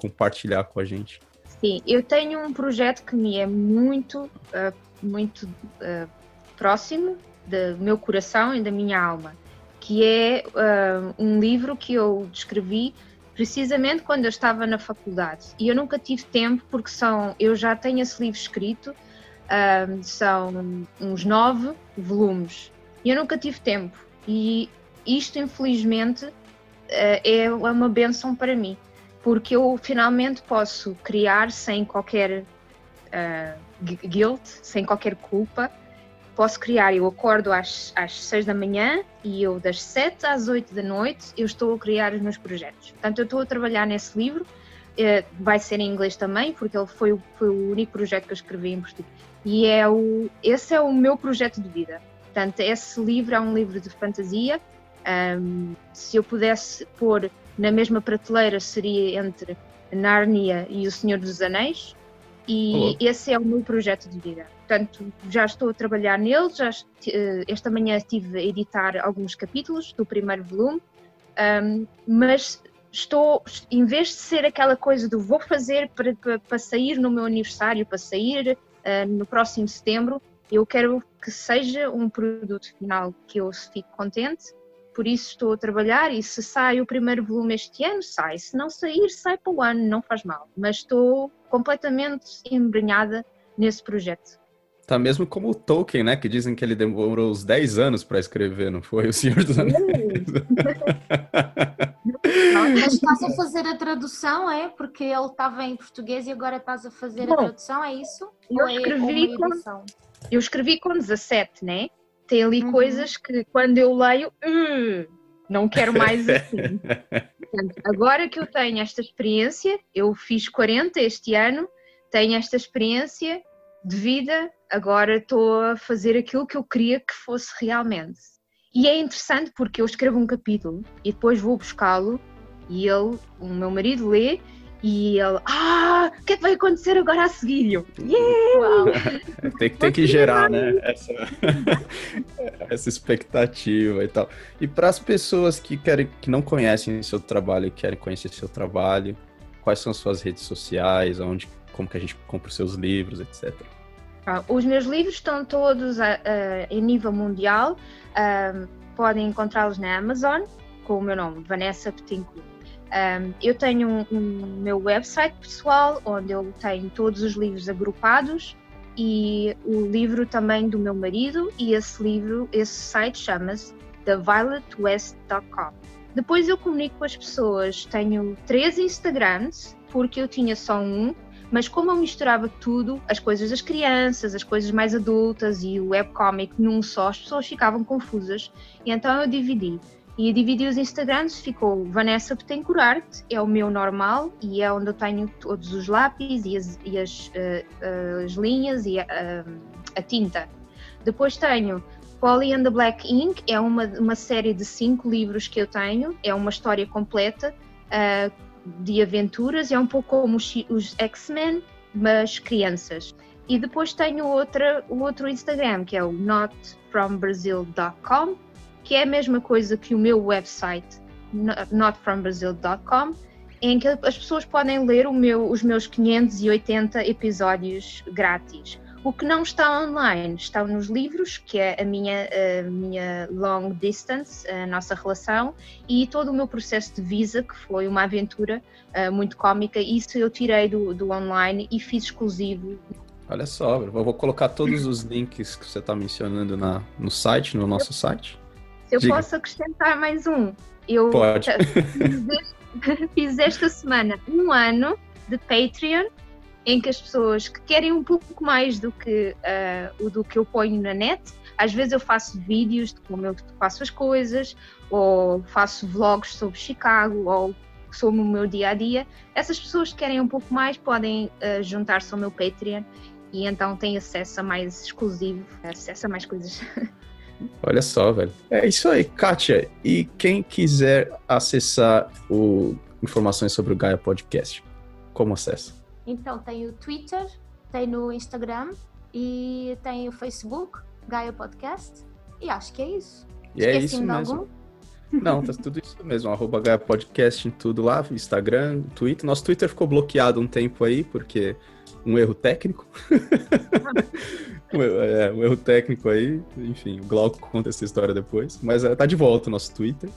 compartilhar com a gente? Sim, eu tenho um projeto que me é muito, uh, muito uh, próximo do meu coração e da minha alma, que é uh, um livro que eu escrevi precisamente quando eu estava na faculdade. E eu nunca tive tempo, porque são, eu já tenho esse livro escrito, são uns nove volumes, e eu nunca tive tempo. E isto, infelizmente, é uma benção para mim porque eu finalmente posso criar sem qualquer uh, guilt, sem qualquer culpa. Posso criar, eu acordo às, às 6 da manhã e eu das 7 às 8 da noite eu estou a criar os meus projetos. Portanto, eu estou a trabalhar nesse livro, uh, vai ser em inglês também, porque ele foi, foi o único projeto que eu escrevi em português. E é o, esse é o meu projeto de vida. Portanto, esse livro é um livro de fantasia. Um, se eu pudesse pôr na mesma prateleira seria entre Nárnia e O Senhor dos Anéis, e Olá. esse é o meu projeto de vida. Portanto, já estou a trabalhar nele, já eh, esta manhã estive a editar alguns capítulos do primeiro volume, um, mas estou, em vez de ser aquela coisa do vou fazer para, para, para sair no meu aniversário, para sair uh, no próximo setembro, Eu quero que seja um produto final que eu fique contente, por isso estou a trabalhar e se sai o primeiro volume este ano, sai. Se não sair, sai para o ano, não faz mal. Mas estou completamente embrenhada nesse projeto. Tá mesmo como o Tolkien, né? Que dizem que ele demorou uns 10 anos para escrever, não foi? O Senhor dos Anéis. Mas estás a fazer a tradução, é? Porque ele estava em português e agora estás a fazer Bom, a tradução, é isso? Eu é escrevi, com, eu escrevi com 17, né? Tem ali uhum. coisas que quando eu leio, uh, não quero mais assim. Portanto, agora que eu tenho esta experiência, eu fiz 40 este ano, tenho esta experiência de vida, agora estou a fazer aquilo que eu queria que fosse realmente. E é interessante porque eu escrevo um capítulo e depois vou buscá-lo e ele, o meu marido, lê e ele, ah, o que é que vai acontecer agora a seguir? Eu, yeah! tem, tem que gerar, né? Essa, essa expectativa e tal. E para as pessoas que querem, que não conhecem seu trabalho e querem conhecer seu trabalho, quais são suas redes sociais, onde como que a gente compra os seus livros, etc. Ah, os meus livros estão todos a, a, em nível mundial. Um, podem encontrá-los na Amazon com o meu nome, Vanessa Petincourt. Um, eu tenho um, um, meu website pessoal onde eu tenho todos os livros agrupados e o livro também do meu marido e esse livro, esse site chama-se thevioletwest.com. Depois eu comunico com as pessoas, tenho três Instagrams porque eu tinha só um mas como eu misturava tudo, as coisas das crianças, as coisas mais adultas e o webcomic num só, as pessoas ficavam confusas. E então eu dividi. E dividi os Instagrams, ficou Vanessa Betancourt é o meu normal e é onde eu tenho todos os lápis e as, e as, uh, as linhas e a, a, tinta. Depois tenho Polly and the Black Ink, é uma, uma série de cinco livros que eu tenho, é uma história completa. Uh, de aventuras, é um pouco como os, os X-Men, mas crianças. E depois tenho outra, o outro Instagram, que é o notfrombrazil.com, que é a mesma coisa que o meu website, notfrombrazil.com, em que as pessoas podem ler meu, os meus 580 episódios grátis. O que não está online está nos livros, que é a minha, a minha long distance, a nossa relação, e todo o meu processo de visa, que foi uma aventura uh, muito cómica. Isso eu tirei do, do online e fiz exclusivo. Olha só, eu vou colocar todos os links que você está mencionando na, no site, no nosso site. Se eu Diga. posso acrescentar mais um, eu Pode. Fiz, fiz esta semana um ano de Patreon em que as pessoas que querem um pouco mais do que uh, o do que eu ponho na net, às vezes eu faço vídeos de como eu faço as coisas, ou faço vlogs sobre Chicago, ou sobre o meu dia a dia. Essas pessoas que querem um pouco mais podem uh, juntar-se ao meu Patreon e então têm acesso a mais exclusivo, acesso a mais coisas. Olha só, velho. É isso aí, Kátia. E quem quiser acessar o informações sobre o Gaia Podcast, como acessa? Então tem o Twitter, tem no Instagram e tem o Facebook, Gaia Podcast. E acho que é isso. E é isso mesmo. Algum? Não, tá tudo isso mesmo. Arroba Gaia Podcast em tudo lá, Instagram, Twitter. Nosso Twitter ficou bloqueado um tempo aí, porque um erro técnico. um, é, um erro técnico aí. Enfim, o Glauco conta essa história depois. Mas é, tá de volta o nosso Twitter.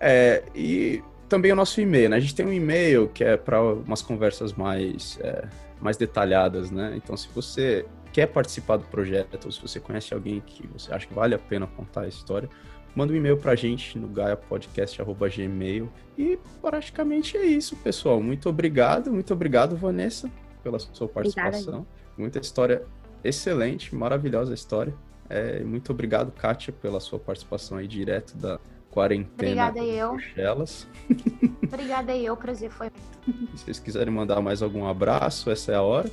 É, e também o nosso e-mail, né? A gente tem um e-mail que é para umas conversas mais, é, mais detalhadas, né? Então, se você quer participar do projeto, ou se você conhece alguém que você acha que vale a pena contar a história, manda um e-mail pra gente no gaiapodcast.gmail. E praticamente é isso, pessoal. Muito obrigado, muito obrigado, Vanessa, pela sua participação. Muita história excelente, maravilhosa história. É, muito obrigado, Kátia, pela sua participação aí direto da, quarentena Obrigada eu. Bruxelas. Obrigada eu, prazer foi. Se vocês quiserem mandar mais algum abraço, essa é a hora.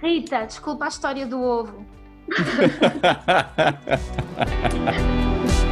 Rita, desculpa a história do ovo.